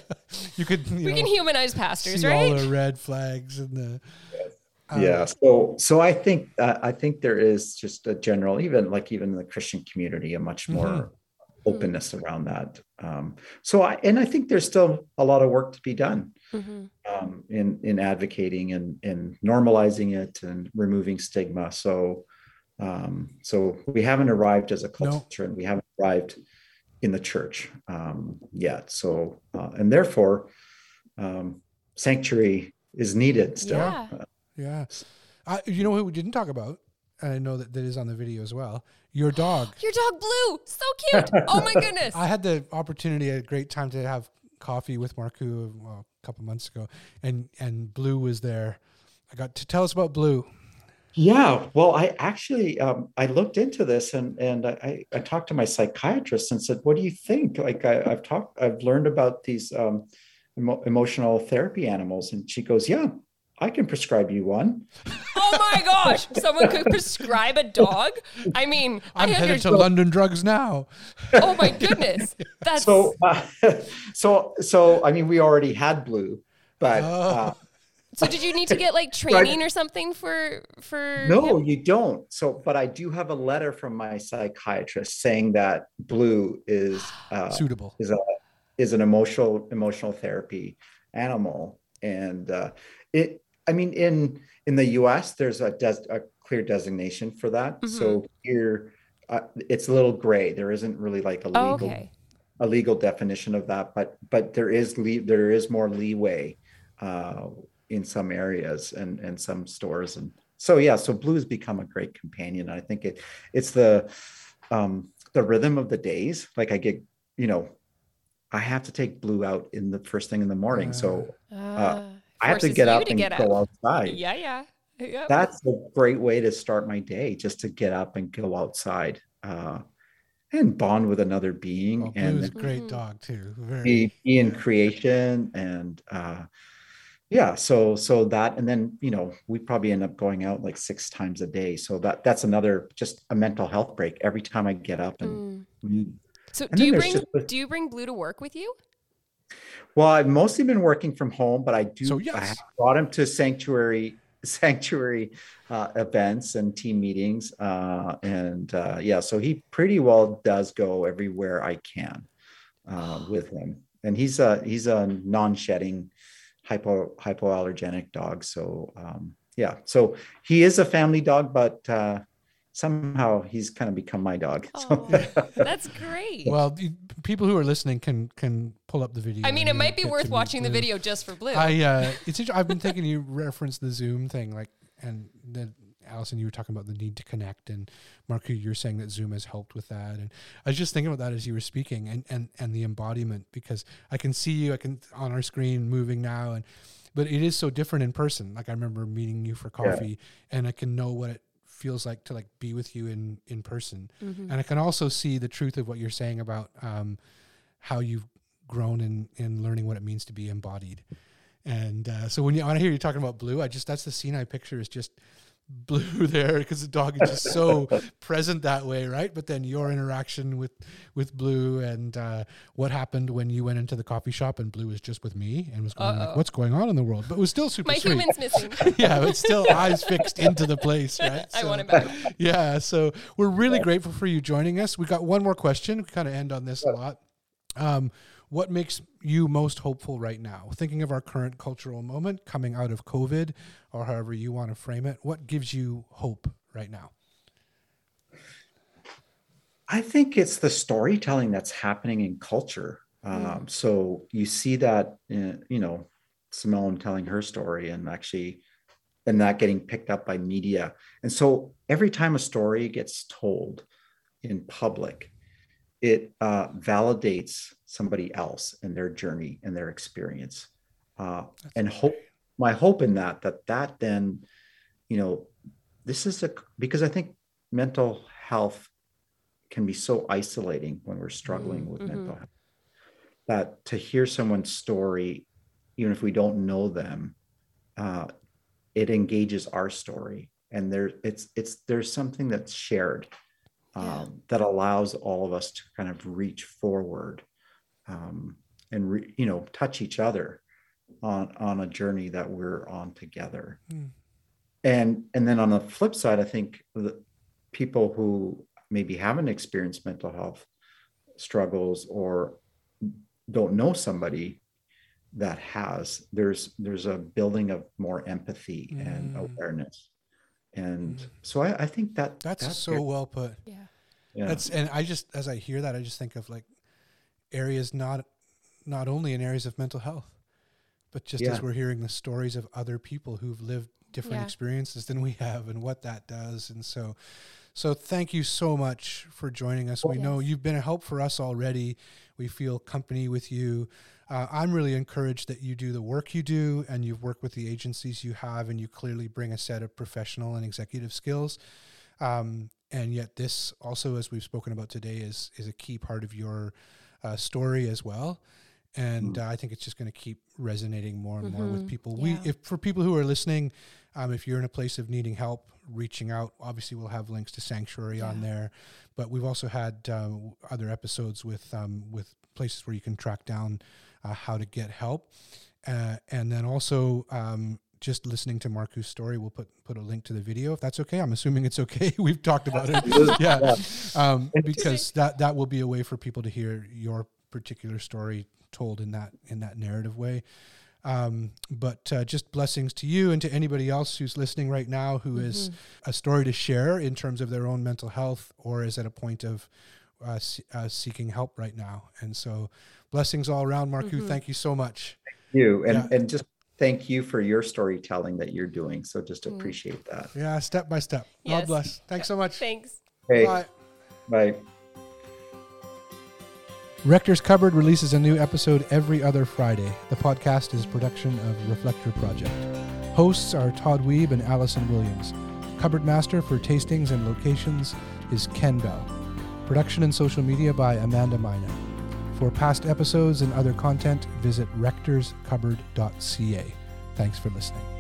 you could you we know, can humanize pastors, see all right? the red flags and the uh, yeah, so so I think uh, I think there is just a general, even like even in the Christian community, a much more Mhm. Openness around that. Um, so I and I think there's still a lot of work to be done. Mhm. um, in in advocating and and normalizing it and removing stigma. So um, so we haven't arrived as a No. culture, and we haven't arrived in the church um, yet. So uh, and therefore, um, sanctuary is needed still. Yeah. yeah. Uh, you know what we didn't talk about? And I know that that is on the video as well. Your dog. Your dog Blue, so cute. Oh my goodness. I had the opportunity, a great time to have coffee with Markku well, a couple months ago, and and Blue was there. I got to tell us about Blue. Yeah, well, I actually um, I looked into this and and I, I talked to my psychiatrist and said, "What do you think?" Like I, I've talked, I've learned about these um, emo- emotional therapy animals, and she goes, "Yeah, I can prescribe you one." oh my gosh. Someone could prescribe a dog? I mean, I'm I headed to understand. London Drugs now. Oh my goodness. That's So, uh, so, so I mean, we already had blue, but Oh. uh, So did you need to get like training or something for for no, him? you don't. So, but I do have a letter from my psychiatrist saying that blue is uh, Suitable. is a is an emotional emotional therapy animal and uh, it i mean in in the us there's a, des- a clear designation for that. Mm-hmm. so here uh, it's a little gray. There isn't really like a legal Oh, okay. a legal definition of that but but there is le- there is more leeway uh, in some areas and and some stores. And so yeah so blue has become a great companion. I think it it's the um the rhythm of the days. Like i get you know i have to take blue out in the first thing in the morning. So Uh, i have to get you up to and get go up. outside Yeah, yeah. Yep. that's a great way to start my day just to get up and go outside uh and bond with another being Well, and Blue's a great Mhm. dog too. Very. be, be in creation and uh yeah so so that and then you know we probably end up going out like six times a day so that that's another just a mental health break every time i get up and Mm. So And do you bring just do you bring Blue to work with you? Well i've mostly been working from home but i do So, i have brought him to sanctuary sanctuary uh, events and team meetings uh and uh yeah so he pretty well does go everywhere i can uh with him and he's a he's a non-shedding hypo hypoallergenic dog so um yeah. So he is a family dog, but uh, somehow he's kind of become my dog. So- Oh, that's great. Well, the people who are listening can can pull up the video. I mean, it might be worth to meet watching the video just for Blue. I uh, it's I've been thinking you referenced the Zoom thing, like, and then Allison, you were talking about the need to connect, and Mark, you're saying that Zoom has helped with that, and I was just thinking about that as you were speaking, and and and the embodiment because I can see you, I can on our screen moving now, and but it is so different in person. Like I remember meeting you for coffee, and I can know what it feels like to like be with you in in person, Mhm. and I can also see the truth of what you're saying about um, how you've grown in in learning what it means to be embodied. And uh, so when you when I hear you talking about blue, I just that's the scene I picture is just blue there because the dog is just so present that way, right? But then your interaction with with blue and uh, what happened when you went into the coffee shop and blue was just with me and was going like, Uh-oh. "What's going on in the world?" But it was still super My sweet. human's missing. yeah, but still eyes fixed into the place, right? I want him back. yeah, so we're really grateful for you joining us. We got one more question. We kind of end on this a lot. Um, what makes you most hopeful right now? Thinking of our current cultural moment coming out of COVID, or however you want to frame it, what gives you hope right now? I think it's the storytelling that's happening in culture. Um, so you see that, in, you know, Simone telling her story and actually, and that getting picked up by media. And so every time a story gets told in public, it uh, validates somebody else and their journey and their experience. Uh, and hope, my hope in that, that that then, you know, this is a, because I think mental health can be so isolating when we're struggling with Mhm. mental health that to hear someone's story even if we don't know them uh, it engages our story and there it's it's there's something that's shared um, Yeah. that allows all of us to kind of reach forward um, and re, you know touch each other on on a journey that we're on together Hmm. and and then on the flip side i think the people who maybe haven't experienced mental health struggles or don't know somebody that has there's there's a building of more empathy and Mm. awareness and Mm. so I, I think that That's, so well put. Yeah. yeah. That's and I just as I hear that, I just think of like areas not not only in areas of mental health, but just as we're hearing the stories of other people who've lived different Yeah. experiences than we have and what that does. And so so thank you so much for joining us. We know you've been a help for us already. We feel company with you. Uh, I'm really encouraged that you do the work you do and you've worked with the agencies you have and you clearly bring a set of professional and executive skills. Um, and yet this also, as we've spoken about today, is is a key part of your uh, story as well. And uh, I think it's just going to keep resonating more and more with Mhm. people. Yeah. We, if for people who are listening, um, if you're in a place of needing help, reaching out, obviously we'll have links to Sanctuary on there. But we've also had um, other episodes with um, with places where you can track down uh, how to get help, uh, and then also um, just listening to Markku's story. We'll put put a link to the video if that's okay. I'm assuming it's okay. We've talked about it. yeah, um, because that that will be a way for people to hear your particular story told in that in that narrative way. Um, but uh, just blessings to you and to anybody else who's listening right now who is a story to share in terms of their own mental health or is at a point of uh, uh, seeking help right now. And so, blessings all around, Marku. Thank you so much. you and Yeah. and just thank you for your storytelling that you're doing so just Mm. appreciate that Yeah, step by step. God bless. Thanks so much. Thanks. hey Bye. bye Rector's Cupboard releases a new episode every other Friday. The podcast is a production of Reflector Project. Hosts are Todd Weeb and Allison Williams. Cupboard master for tastings and locations is Ken Bell. Production and social media by Amanda Mina. For past episodes and other content, visit rectorscupboard.ca. Thanks for listening.